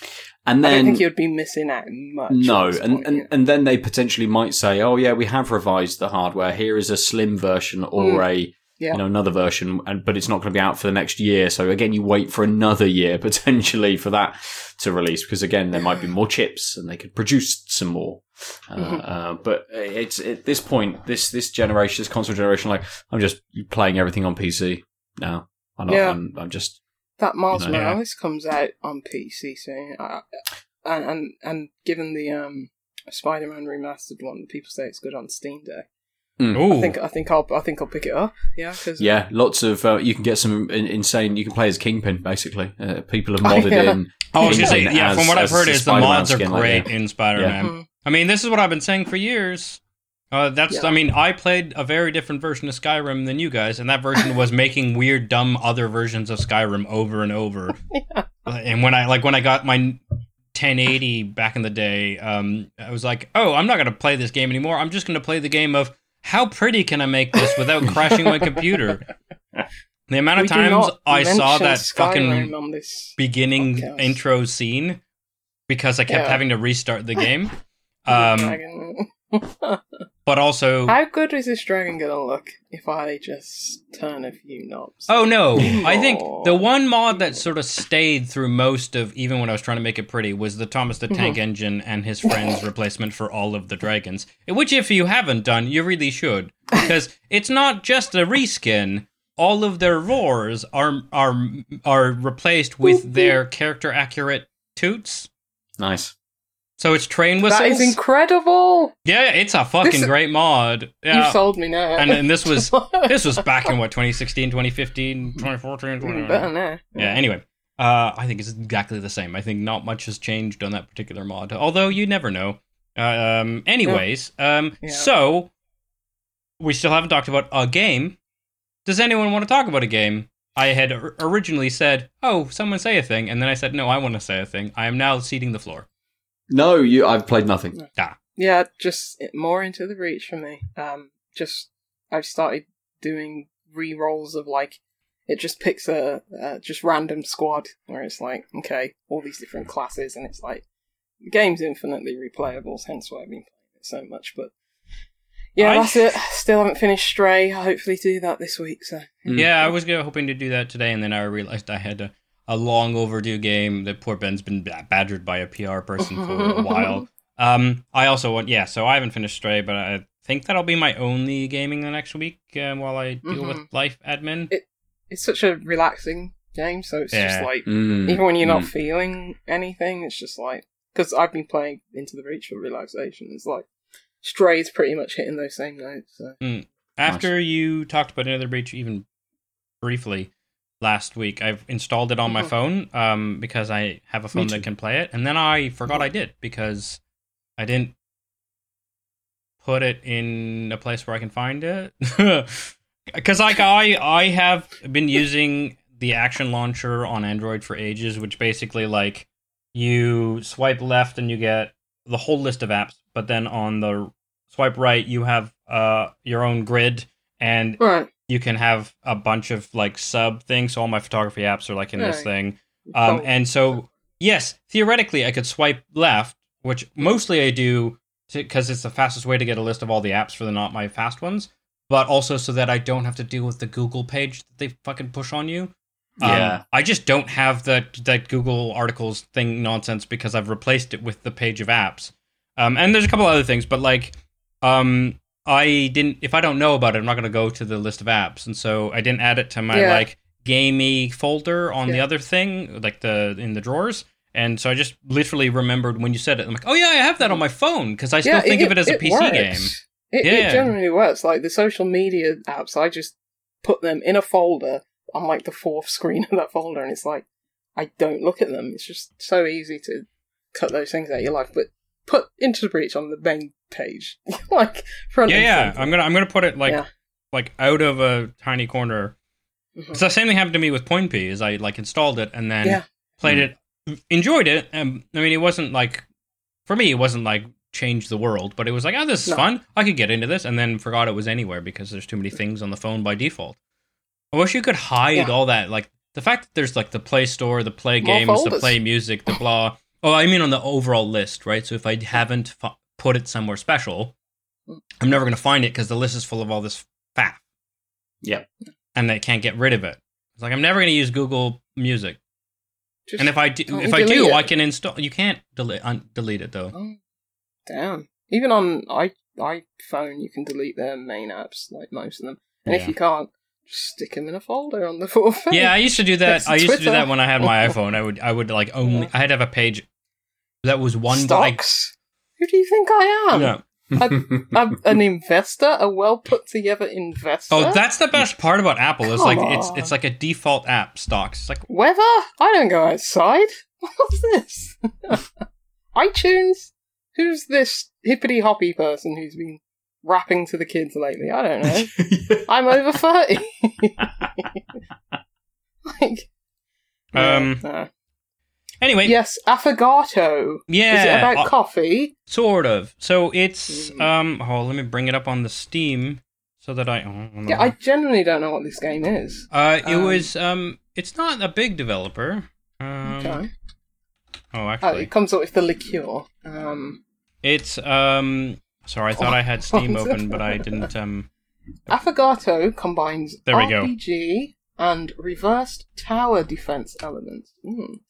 And then I don't think you'd be missing out much. no, and, point, and yeah. and then they potentially might say, "Oh yeah, we have revised the hardware. Here is a slim version or Mm. a Yeah. you know another version, and but it's not going to be out for the next year. So again, you wait for another year <laughs> potentially for that to release because again, there might be more chips and they could produce some more. Uh, Mhm. uh, but it's at this point, this this generation, this console generation, like I'm just playing everything on PC now. I'm not, Yeah. I'm, I'm just that Miles you know, yeah. Morales comes out on PC soon, uh, and and and given the um Spider-Man remastered one, people say it's good on Steam Deck. Ooh. I think I think I'll I think I'll pick it up. Yeah, because Yeah, lots of uh, you can get some in- insane. You can play as Kingpin basically. Uh, people have <laughs> Oh, modded yeah. in. Oh, I say, Kingpin yeah. as- From what I've heard, is the Spider-Man mods are skin, like, great yeah. in Spider-Man. Mhm. I mean, this is what I've been saying for years. Uh, that's. Yeah. I mean, I played a very different version of Skyrim than you guys, and that version was <laughs> making weird, dumb other versions of Skyrim over and over. <laughs> Yeah. And when I like when I got my 1080 back in the day, um, I was like, oh, I'm not gonna play this game anymore. I'm just gonna play the game of how pretty can I make this without <laughs> crashing my computer. The amount of We times I saw mention that fucking on this. beginning podcast. intro scene because I kept Yeah. having to restart the <laughs> game. Um, Dragon. But also, How good is this dragon gonna look if I just turn a few knobs? oh no, <laughs> I think the one mod that sort of stayed through most of, even when I was trying to make it pretty, was the Thomas the Tank mm-hmm. Engine and his friend's <laughs> replacement for all of the dragons. Which, if you haven't done, you really should, because it's not just a reskin. All of their roars are are are replaced with their character accurate toots. Nice. So it's train whistles. that is incredible. Yeah, it's a fucking This- great mod. Yeah. You've sold me now. and, and this <laughs> was this was back in what 2016, 2015, 2014, Even 20... better now. Yeah, anyway. Uh, I think it's exactly the same. I think not much has changed on that particular mod. Although you never know. Uh, um anyways, um Yeah. so we still haven't talked about a game. Does anyone want to talk about a game? I had originally said, "Oh, someone say a thing," and then I said, "No, I want to say a thing." I am now ceding the floor. No, you. I've played nothing. Yeah, just more Into the Breach for me. Um, just I've started doing re rolls of like it just picks a uh, just random squad where it's like okay, all these different classes, and it's like the game's infinitely replayable. Hence why I've been playing it so much. But yeah, I- that's it. Still haven't finished Stray. I hopefully do that this week. So Mm. Yeah, I was gonna, hoping to do that today, and then I realized I had a, a long overdue game that poor Ben's been badgered by a PR person for a <laughs> while. Um, I also want, yeah, so I haven't finished Stray, but I think that'll be my only gaming the next week uh, while I deal with Mhm. life admin. It- it's such a relaxing game. So it's just like Mm. even when you're not Mm. feeling anything, it's just like because I've been playing Into the Breach for relaxation. It's like Stray's pretty much hitting those same notes. So. After you talked about Another Breach even briefly last week. I've installed it on my phone um, because I have a phone that can play it, and then I forgot I did because I didn't put it in a place where I can find it. <laughs> Because like I I have been using the Action Launcher on Android for ages, which basically like you swipe left and you get the whole list of apps, but then on the swipe right you have uh your own grid and Right. You can have a bunch of like sub things. So all my photography apps are like in this Right. thing. Um, Cool. and so yes, theoretically I could swipe left, which mostly I do because it's the fastest way to get a list of all the apps for the not my fast ones, but also so that I don't have to deal with the Google page that they fucking push on you. Um, Yeah. I just don't have that that Google articles thing nonsense because I've replaced it with the page of apps. Um, and there's a couple other things, but like, um, I didn't. If I don't know about it, I'm not going to go to the list of apps, and so I didn't add it to my Yeah. like gamey folder on the other thing, like the in the drawers. And so I just literally remembered when you said it. I'm like, oh yeah, I have that on my phone because I still think of it as a PC works. game. It, Yeah. it generally works. Like the social media apps, I just put them in a folder on like the fourth screen of that folder, and it's like I don't look at them. It's just so easy to cut those things out of your life. But put Into the Breach on the main page, <laughs> like front. Yeah, yeah. center. I'm gonna I'm gonna put it like Yeah. like out of a tiny corner. Mhm. So the same thing happened to me with Point P. Is I like installed it and then Yeah. played it, enjoyed it. Um, I mean, it wasn't like for me, it wasn't like change the world, but it was like, oh, this is No. fun. I could get into this, and then forgot it was anywhere because there's too many things on the phone by default. I wish you could hide Yeah. all that, like the fact that there's like the Play Store, the Play More Games, the. Play Music, the blah. Oh, I mean on the overall list, right? So if I haven't fu- put it somewhere special. I'm never going to find it because the list is full of all this faff, Yep. and they can't get rid of it. It's like I'm never going to use Google Music, Just, and if I do, if I do, it? I can install. You can't delete un- delete it though. Oh, damn. Even on i iPhone, you can delete their main apps, like most of them. And Yeah. if you can't, just stick them in a folder on the <laughs> fourth. Yeah, I used to do that. I used to do that when I had my iPhone. I would I would like only Yeah. I had to have a page that was one Stocks. Who do you think I am? yeah. I'm an investor, a well put together investor. Oh, that's the best part about Apple. Is like Come it's on. it's like a default app stocks. It's like weather. I don't go outside. <laughs> What's this? <laughs> iTunes. Who's this hippity hoppy person who's been rapping to the kids lately? I don't know. <laughs> I'm over thirty. like, Um, no. Anyway, yes, affogato. yeah, Is it about uh, coffee? sort of. So it's Mm. um. Oh, let me bring it up on the Steam so that I. Oh, Yeah, I genuinely don't know what this game is. Uh, it um, was um. It's not a big developer. Um, Okay. Oh, Oh, actually, it comes up with the liqueur. Um, it's um. Sorry, I thought I had Steam Oh, <laughs> open, but I didn't. Um. Affogato combines There we go. RPG and reversed tower defense elements. Mm.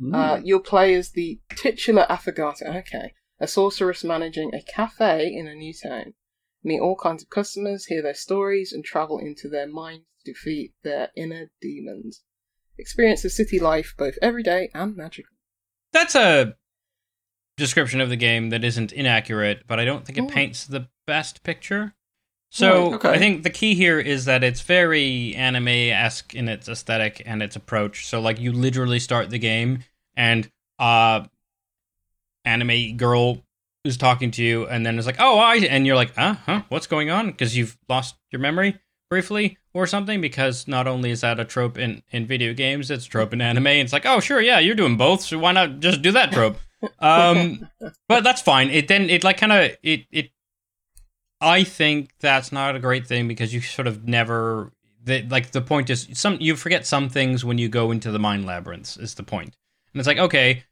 Mm. Uh, you'll play as the titular Affogato. Okay. A sorceress managing a cafe in a new town. Meet all kinds of customers, hear their stories, and travel into their minds to defeat their inner demons. Experience the city life both everyday and magical. that's a description of the game that isn't inaccurate, but I don't think it Ooh. paints the best picture. So Right, okay. I think the key here is that it's very anime esque in its aesthetic and its approach. So like you literally start the game and uh anime girl is talking to you and then it's like, oh I and you're like, uh huh, what's going on? Because you've lost your memory briefly or something because not only is that a trope in, in video games, it's a trope in anime. It's like, oh sure, yeah, you're doing both, so why not just do that trope? <laughs> um, but that's fine. It then it like kind of it it. I think that's not a great thing because you sort of never. The, like the point is some you forget some things when you go into the mind labyrinths is the point and it's like okay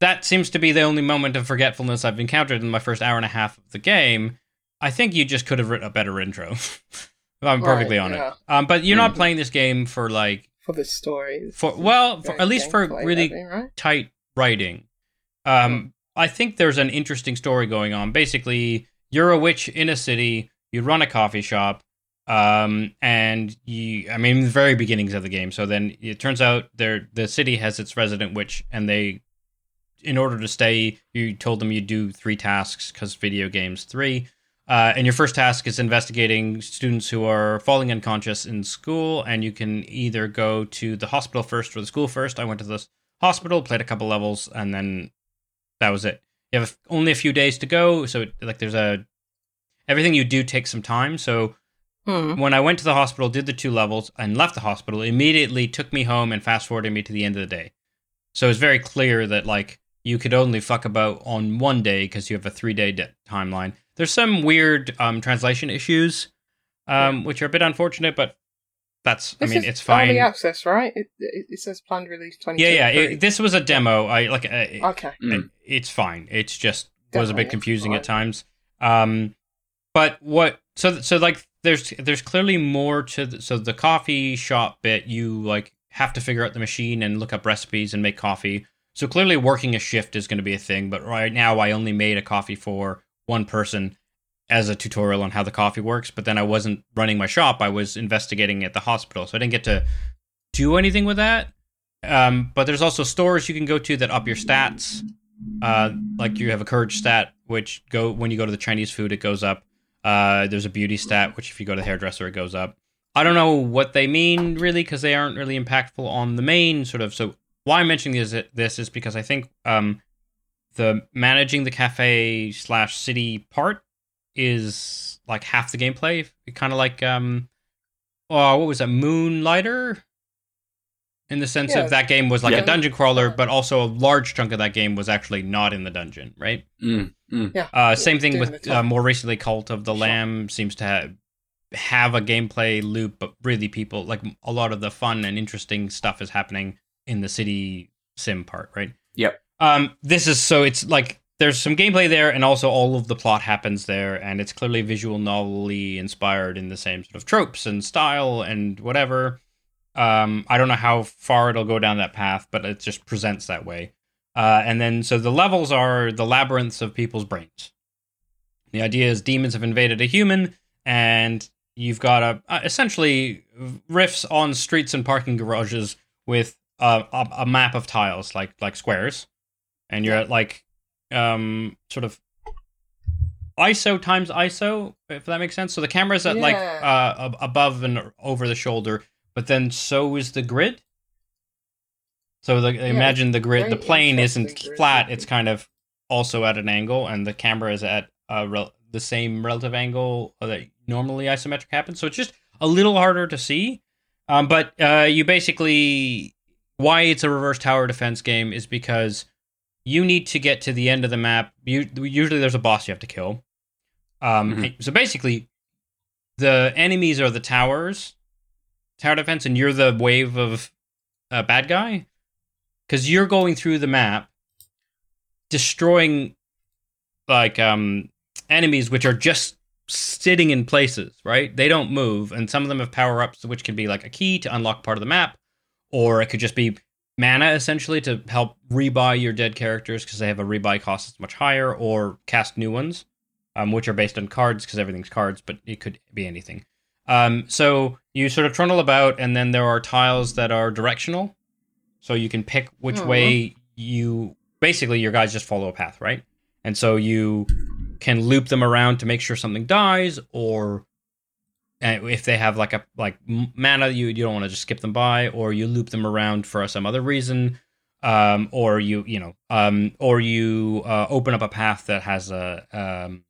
that seems to be the only moment of forgetfulness I've encountered in my first hour and a half of the game. I think you just could have written a better intro. <laughs> if I'm perfectly Right, honest. yeah. Um, but you're not Mhm. playing this game for like For the stories. for well, for, at least for really heavy, right? tight writing. Um, I think there's an interesting story going on. Basically, you're a witch in a city. You run a coffee shop, um, and you. I mean, the very beginnings of the game. So then it turns out there the city has its resident witch, and they, in order to stay, you told them you do three tasks because video games three. Uh, and your first task is investigating students who are falling unconscious in school, and you can either go to the hospital first or the school first. I went to the hospital, played a couple levels, and then that was it. You have only a few days to go, so like there's a everything you do takes some time. So Hmm. when I went to the hospital, did the two levels, and left the hospital, immediately took me home and fast forwarded me to the end of the day. So it's very clear that like you could only fuck about on one day because you have a three day de- timeline. There's some weird um, translation issues, um, which are a bit unfortunate, but that's This I mean is it's fine. Early access, right? It, it, it says planned release twenty. yeah, yeah. It, this was a demo. I like. Uh, okay. Mm. it's fine. It's just was a bit confusing at times. Um, but what? So so like there's there's clearly more to the, so the coffee shop bit. You like have to figure out the machine and look up recipes and make coffee. So clearly working a shift is going to be a thing. But right now I only made a coffee for one person as a tutorial on how the coffee works. But then I wasn't running my shop. I was investigating at the hospital, so I didn't get to do anything with that. Um, but there's also stores you can go to that up your stats. Uh, like you have a courage stat, which go when you go to the Chinese food, it goes up. Uh, there's a beauty stat, which if you go to the hairdresser, it goes up. I don't know what they mean really because they aren't really impactful on the main sort of. So why I'm mentioning this, this is because I think um, the managing the cafe slash city part is like half the gameplay. Kind of like um, oh, what was that? Moonlighter. In the sense Yeah. of that game was like Yeah. a dungeon crawler, but also a large chunk of that game was actually not in the dungeon, right? Mm, mm. Yeah. Uh, same thing with uh, more recently, Cult of the Sure. Lamb seems to have have a gameplay loop, but really people like a lot of the fun and interesting stuff is happening in the city sim part, right? Yep. Um, this is so it's like there's some gameplay there, and also all of the plot happens there, and it's clearly visual novelly inspired in the same sort of tropes and style and whatever. Um, I don't know how far it'll go down that path, but it just presents that way. Uh, and then, so the levels are the labyrinths of people's brains. The idea is demons have invaded a human, and you've got a uh, essentially riffs on streets and parking garages with a, a, a map of tiles, like like squares, and you're at like um sort of ISO times ISO, if that makes sense. So the camera's at like uh above and over the shoulder, but then so is the grid. So the, imagine the grid. The plane isn't interesting grid flat; it's kind of also at an angle, and the camera is at a rel- the same relative angle that normally isometric happens. So it's just a little harder to see. Um, but uh, you basically why it's a reverse tower defense game is because you need to get to the end of the map. You, usually, there's a boss you have to kill. Um, Mhm. So basically, the enemies are the towers, tower defense, and you're the wave of a bad guy because you're going through the map, destroying like um enemies which are just sitting in places, right? They don't move, and some of them have power ups, which can be like a key to unlock part of the map, or it could just be mana essentially to help rebuy your dead characters because they have a rebuy cost that's much higher, or cast new ones, um, which are based on cards because everything's cards, but it could be anything. Um, so you sort of trundle about, and then there are tiles that are directional, so you can pick which Mhm. way you. Basically, your guys just follow a path, right? And so you can loop them around to make sure something dies, or uh, if they have like a like mana, you you don't want to just skip them by, or you loop them around for some other reason, um, or you you know, um, or you uh, open up a path that has a um,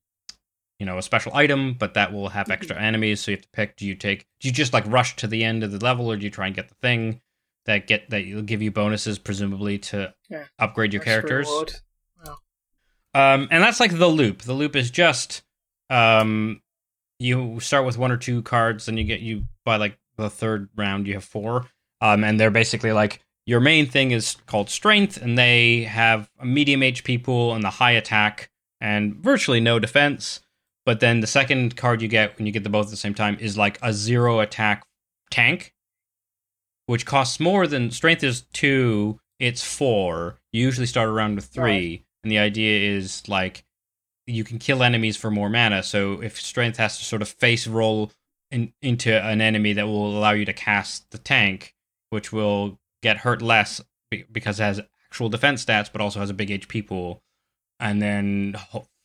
you know, a special item, but that will have extra enemies. So you have to pick: do you take, do you just like rush to the end of the level, or do you try and get the thing that get that will give you bonuses, presumably to Yeah. upgrade your characters? Um, and that's like the loop. The loop is just um, you start with one or two cards, and you get you by like the third round you have four. Um, and they're basically like your main thing is called strength, and they have a medium HP pool and the high attack and virtually no defense. But then the second card you get when you get the both at the same time is like a zero attack tank, which costs more than strength is two, it's four. You usually start around with three. And the idea is like you can kill enemies for more mana. So if strength has to sort of face roll in, into an enemy that will allow you to cast the tank, which will get hurt less because it has actual defense stats, but also has a big HP pool. And then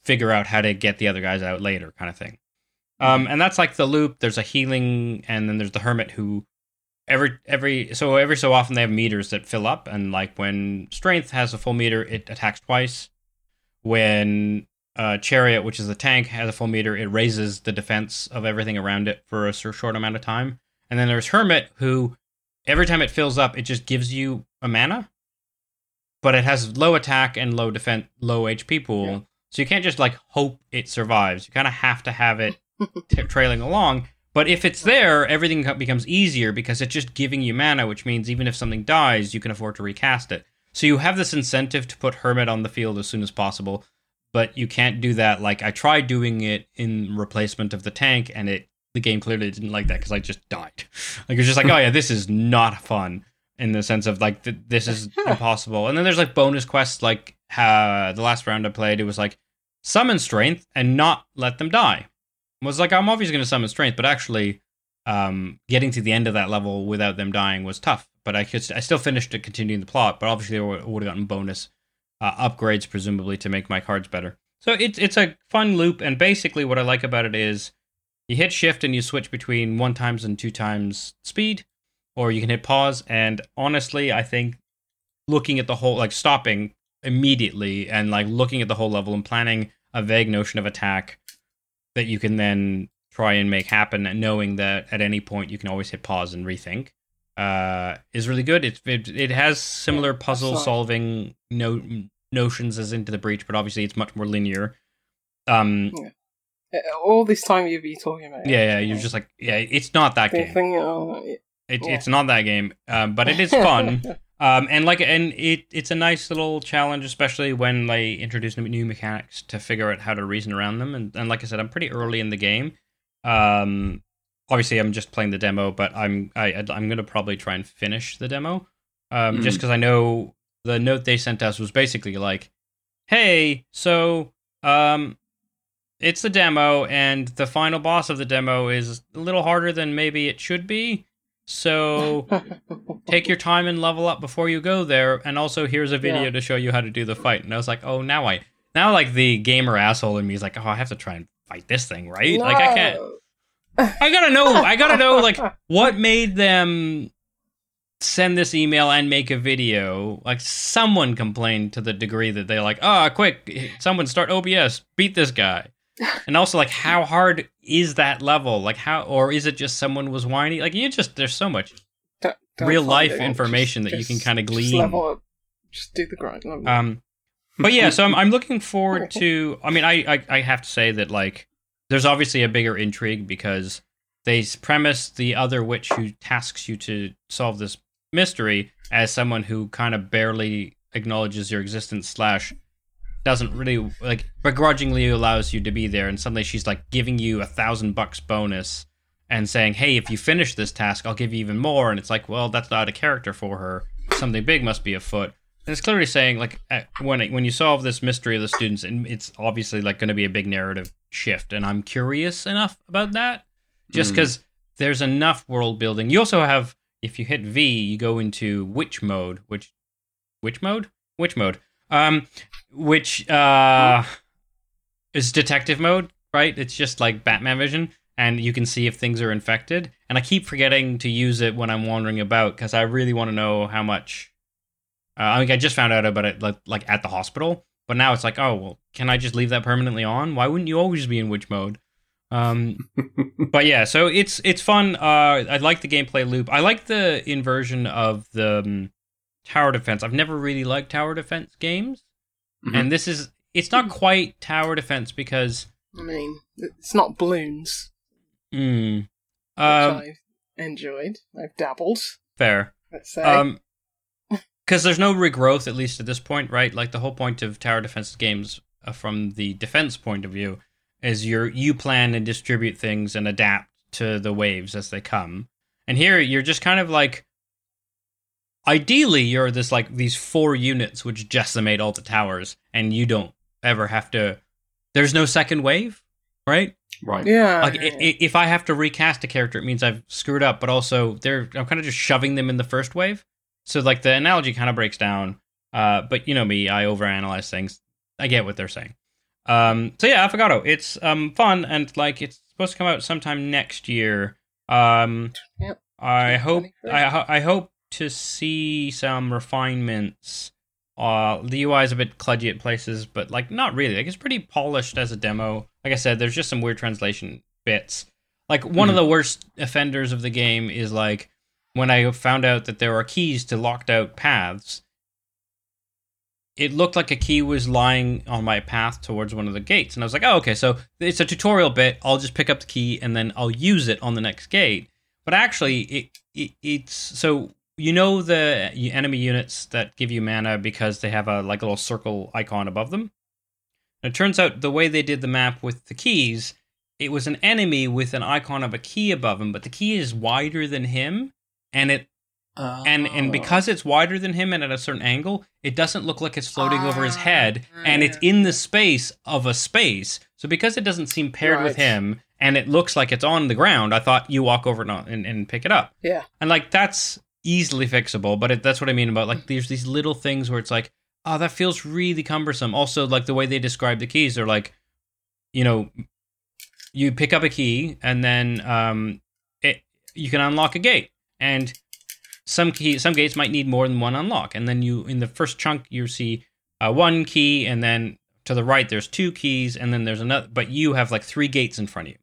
figure out how to get the other guys out later, kind of thing. Um, and that's like the loop. There's a healing, and then there's the hermit who every every so every so often they have meters that fill up, and like when strength has a full meter, it attacks twice. When uh, chariot, which is the tank, has a full meter, it raises the defense of everything around it for a short amount of time. And then there's hermit, who every time it fills up, it just gives you a mana, but it has low attack and low defense, low HP pool. Yeah. So you can't just like hope it survives. You kind of have to have it t- trailing along. But if it's there, everything becomes easier because it's just giving you mana, which means even if something dies, you can afford to recast it. So you have this incentive to put Hermit on the field as soon as possible, but you can't do that. Like I tried doing it in replacement of the tank, and it the game clearly didn't like that because I just died. <laughs> Like it's just like, oh yeah, this is not fun in the sense of like th- this is <laughs> impossible. And then there's like bonus quests, like uh, the last round I played, it was like summon strength and not let them die I was like I'm obviously going to summon strength, but actually, um, getting to the end of that level without them dying was tough. But I could, I still finished to continuing the plot. But obviously, I would have gotten bonus uh, upgrades, presumably, to make my cards better. So it's it's a fun loop, and basically, what I like about it is you hit shift and you switch between one times and two times speed, or you can hit pause. And honestly, I think looking at the whole, like stopping immediately and like looking at the whole level and planning a vague notion of attack that you can then try and make happen, knowing that at any point you can always hit pause and rethink, uh, is really good. It it, it has similar Yeah, puzzle solving no, notions as Into the Breach, but obviously it's much more linear. Um, Uh, All this time you've been talking about. yeah, yeah, you're just like, yeah, it's not that game. thinking, oh, yeah. It, yeah. It's not that game, um, but it is <laughs> fun. Um, and like, and it it's a nice little challenge, especially when they introduce new mechanics to figure out how to reason around them. And, and like I said, I'm pretty early in the game. Um, obviously, I'm just playing the demo, but I'm I I'm gonna probably try and finish the demo, um, just Mm. because I know the note they sent us was basically like, "Hey, so um, it's the demo, and the final boss of the demo is a little harder than maybe it should be." So take your time and level up before you go there. And also, here's a video Yeah. to show you how to do the fight. And I was like, oh, now I now like the gamer asshole in me is like, oh, I have to try and fight this thing, right? Like I can't. I gotta know. I gotta know like what made them send this email and make a video. Like someone complained to the degree that they're like, ah, quick, someone start OBS, beat this guy. And also, like, how hard is that level? Like, how, or is it just someone was whiny? Like, you just, there's so much Don't- don't real life it. information that you can kinda just glean. level up. Just do the grind. level. Um, but yeah, so I'm, I'm looking forward <laughs> to. I mean, I, I I have to say that like, there's obviously a bigger intrigue because they premise the other witch who tasks you to solve this mystery as someone who kind of barely acknowledges your existence slash doesn't really like begrudgingly allows you to be there and suddenly she's like giving you a thousand bucks bonus and saying hey if you finish this task i'll give you even more. And it's like well that's not a character for her. Something big must be afoot. And it's clearly saying like when it, when you solve this mystery of the students and it's obviously like going to be a big narrative shift and i'm curious enough about that just Mm. because there's enough world building. You also have if you hit v you go into witch mode which witch mode? Witch mode um which uh is detective mode right? It's just like batman vision and you can see if things are infected. And i keep forgetting to use it when i'm wandering about because i really want to know how much uh, i mean i just found out about it like, like at the hospital but now it's like oh well can i just leave that permanently on? Why wouldn't you always be in witch mode? Um <laughs> but yeah so it's it's fun. Uh i like the gameplay loop. I like the inversion of the um, tower defense i've never really liked tower defense games Mhm. and this is it's not quite tower defense because I mean, it's not balloons, mm, which um I've enjoyed. I've dabbled. fair Let's say. um because there's no regrowth at least at this point right like the whole point of tower defense games uh, from the defense point of view is you you plan and distribute things and adapt to the waves as they come and here you're just kind of like ideally you're this like these four units which decimate all the towers and you don't ever have to there's no second wave right right. yeah. like i- i- if I have to recast a character, it means I've screwed up. But also, they're I'm kind of just shoving them in the first wave. So like the analogy kind of breaks down. Uh, but you know me, I overanalyze things. I get what they're saying. Um, so yeah, Affogato. It's um fun and like it's supposed to come out sometime next year. Um, Yep. I hope I I hope to see some refinements. Uh, the UI is a bit cludgy at places, but like not really. Like it's pretty polished as a demo. Like I said, there's just some weird translation bits. Like one of the worst offenders of the game is like when I found out that there are keys to locked out paths. It looked like a key was lying on my path towards one of the gates, and I was like, "Oh, okay, so it's a tutorial bit. I'll just pick up the key and then I'll use it on the next gate." But actually, it, it it's so you know the enemy units that give you mana because they have a like a little circle icon above them. And it turns out the way they did the map with the keys, it was an enemy with an icon of a key above him, but the key is wider than him, and it and and Oh. because it's wider than him and at a certain angle, it doesn't look like it's floating over his Ah, head, and it's in the space of a space. So because it doesn't seem paired with him, and it looks like it's on the ground, I thought you walk over and, and, and pick it up. Yeah. And like that's easily fixable, but it, that's what I mean about like there's these little things where it's like, oh, that feels really cumbersome. Also, like the way they describe the keys, they're like, you know, you pick up a key and then um, it you can unlock a gate, and some key some gates might need more than one unlock, and then you in the first chunk you see uh, one key, and then to the right there's two keys, and then there's another, but you have like three gates in front of you,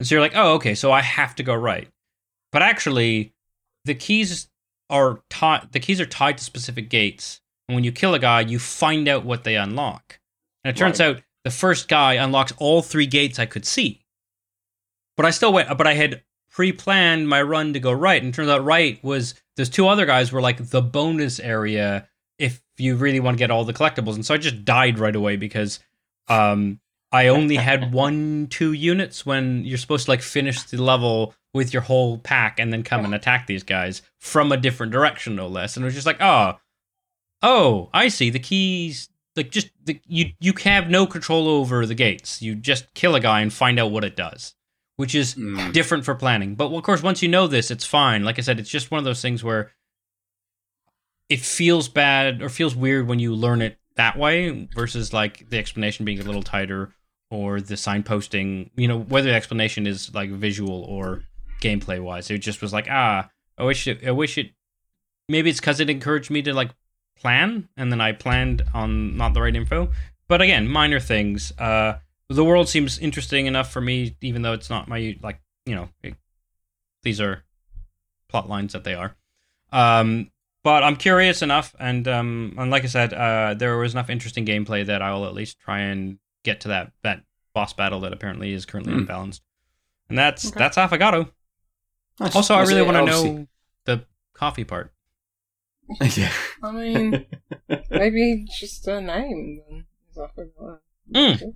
and so you're like, oh, okay, so I have to go right, but actually the keys are tied the keys are tied to specific gates. And when you kill a guy you find out what they unlock. And it turns out the first guy unlocks all three gates i could see. But i still went but i had pre-planned my run to go right. And it turns out right was there's two other guys were like the bonus area if you really want to get all the collectibles. And so i just died right away because um i only had <laughs> one two units when you're supposed to like finish the level with your whole pack and then come and attack these guys from a different direction no less. And it was just like oh oh i see. The keys like just the, you you have no control over the gates. You just kill a guy and find out what it does which is Mm. different for planning. But of course once you know this it's fine. Like i said it's just one of those things where it feels bad or feels weird when you learn it that way versus like the explanation being a little tighter or the signposting you know whether the explanation is like visual or gameplay wise it just was like ah i wish it i wish it maybe it's because it encouraged me to like plan and then i planned on not the right info. But again minor things uh the world seems interesting enough for me even though it's not my like you know it, these are plot lines that they are. Um but i'm curious enough and um and like i said uh there was enough interesting gameplay that i will at least try and get to that that boss battle that apparently is currently unbalanced. And that's Okay. that's affogato Nice. also i really want to know the coffee part <laughs> yeah. I mean, maybe just a name then. Is that what- Mm.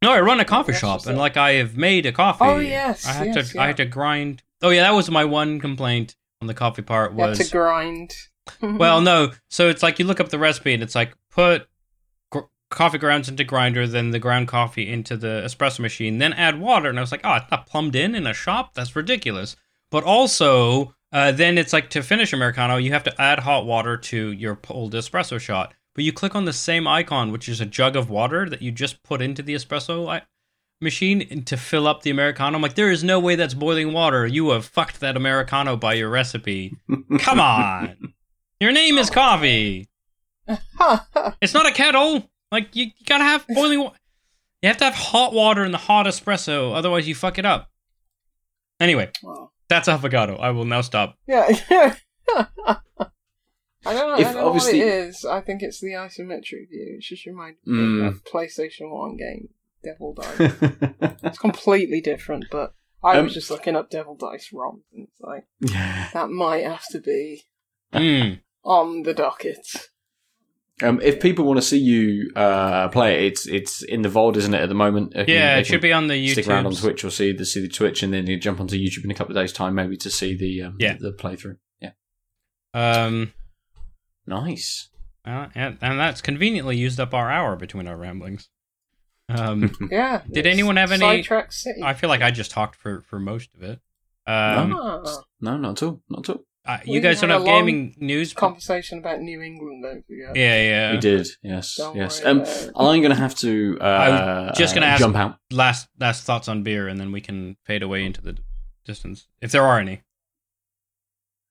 No, I run a coffee That's shop, and like I have made a coffee. Oh, yes, I had yes, to. I had to grind. Oh yeah, that was my one complaint on the coffee part You have was. to grind. <laughs> well, no. So it's like you look up the recipe, and it's like put gr- coffee grounds into grinder, then the ground coffee into the espresso machine, then add water. And I was like, oh, it's not plumbed in in a shop. That's ridiculous. But also, uh, then it's like to finish americano, you have to add hot water to your pulled espresso shot. But you click on the same icon, which is a jug of water that you just put into the espresso I- machine to fill up the americano. I'm like, there is no way that's boiling water. You have fucked that americano by your recipe. <laughs> Come on, your name is coffee. <laughs> It's not a kettle. Like you, you gotta have boiling water. You have to have hot water in the hot espresso, otherwise you fuck it up. Anyway, Well, that's Affogato. I will now stop. yeah. <laughs> I don't know, <laughs> If I don't know what it is. I think it's the isometric view. It's just reminded me Mm. of PlayStation 1 game, Devil <laughs> Dice. it's completely different, but I Um, was just looking up Devil Dice ROMs, and it's like, that might have to be Mm. on the docket. Um, if people want to see you uh, play it, it's it's in the vault, isn't it? At the moment, They Yeah, they it should be on the YouTube. Stick around on Twitch or see the see the Twitch, and then you jump onto YouTube in a couple of days' time, maybe to see the um, Yeah. the, playthrough. Yeah, Um, nice. uh, and, and that's conveniently used up our hour between our ramblings. Um, <laughs> Yeah. Did anyone have any- Sidetrack City. I feel like I just talked for for most of it. Um, Ah. no, not at all, not at all. Uh, you guys had don't a have gaming news. but- Conversation about New England, don't forget. yeah, yeah. We did, yes, Don't yes. Um. I'm going to have to. Uh, I was just gonna uh, ask- jump out. Last last thoughts on beer, and then we can fade away into the distance if there are any.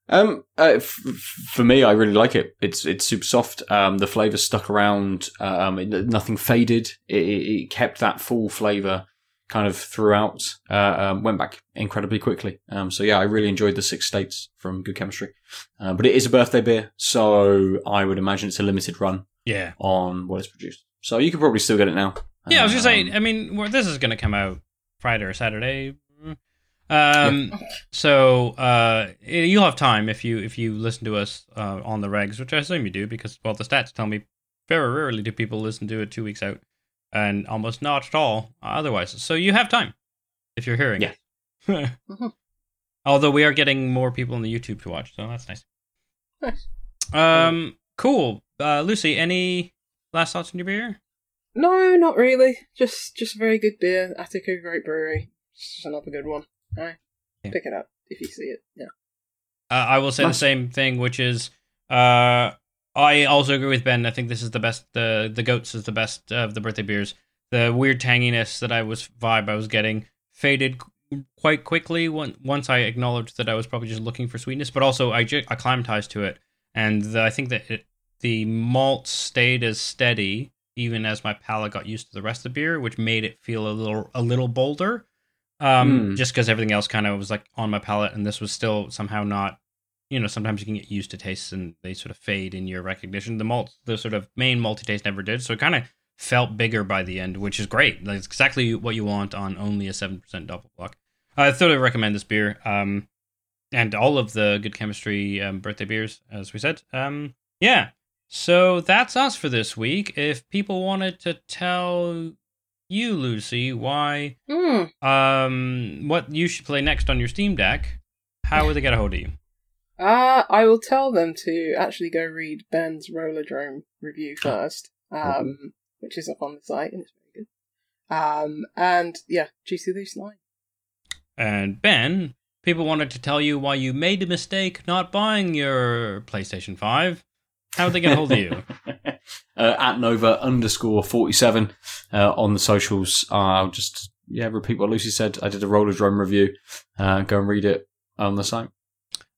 Um, uh, f- f- for me, I really like it. It's it's super soft. Um, the flavor stuck around. Um, it, nothing faded. It, it, it kept that full flavor kind of throughout. Uh, um, went back incredibly quickly. Um, so yeah, I really enjoyed the six states from Good Chemistry. Uh, but it is a birthday beer, so I would imagine it's a limited run Yeah. on what it's produced. So you could probably still get it now. Yeah, I was just Um, saying. I mean, well, this is going to come out Friday or Saturday. Um, so uh, you'll have time if you if you listen to us uh, on the regs, which I assume you do, because well, the stats tell me very rarely do people listen to it two weeks out, and almost not at all otherwise. So you have time if you're hearing Yeah. it. Mhm. <laughs> Although we are getting more people on the YouTube to watch, so that's nice. Nice. Um, cool. Uh, Lucy, any last thoughts on your beer? No, not really. Just just a very good beer. Attica Great Brewery. Just another good one. Aye. Yeah. Pick it up if you see it. Yeah. Uh, I will say Nice. the same thing, which is uh, I also agree with Ben. I think this is the best. The the goats is the best of the birthday beers. The weird tanginess that I was vibe I was getting faded quite quickly when, once I acknowledged that I was probably just looking for sweetness, but also I acclimatized to it, and the, I think that it, the malt stayed as steady even as my palate got used to the rest of the beer, which made it feel a little a little bolder. Um, Mm. just because everything else kind of was like on my palate, and this was still somehow not. You know, sometimes you can get used to tastes and they sort of fade in your recognition. The malt, the sort of main multi taste never did, so it kind of felt bigger by the end, which is great. It's exactly what you want on only a seven percent Doppelbock. I thoroughly recommend this beer, um, and all of the good chemistry um, birthday beers, as we said. Um, yeah, so that's us for this week. If people wanted to tell you, Lucy, why Hmm. um what you should play next on your Steam Deck, how would they get a hold of you? Uh, I will tell them to actually go read Ben's Rollerdrome review first, um, which is up on the site and it's very good. Um, and yeah, Juicy Loose Line. And Ben, people wanted to tell you why you made a mistake not buying your PlayStation 5. How would they get a hold of you? <laughs> uh, at Nova underscore 47 uh, on the socials. Uh, I'll just, yeah, repeat what Lucy said. I did a Rollerdrome review. Uh, go and read it on the site.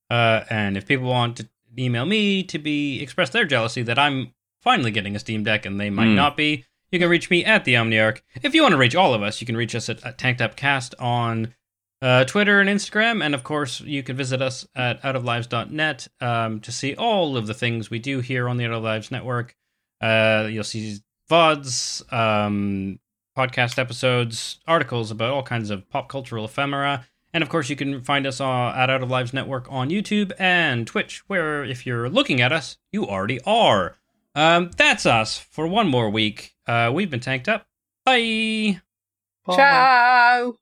Uh, and if people want to email me to be express their jealousy that I'm finally getting a Steam Deck and they might Hmm. not be, you can reach me at the Omniarch. If you want to reach all of us, you can reach us at, at Tanked Up Cast on uh, Twitter and Instagram, and of course, you can visit us at outoflives.net um, to see all of the things we do here on the Out of Lives Network. Uh, you'll see VODs, um, podcast episodes, articles about all kinds of pop cultural ephemera. And of course, you can find us uh, at Out of Lives Network on YouTube and Twitch, where if you're looking at us, you already are. Um, that's us for one more week. Uh, we've been tanked up. Bye. Ciao!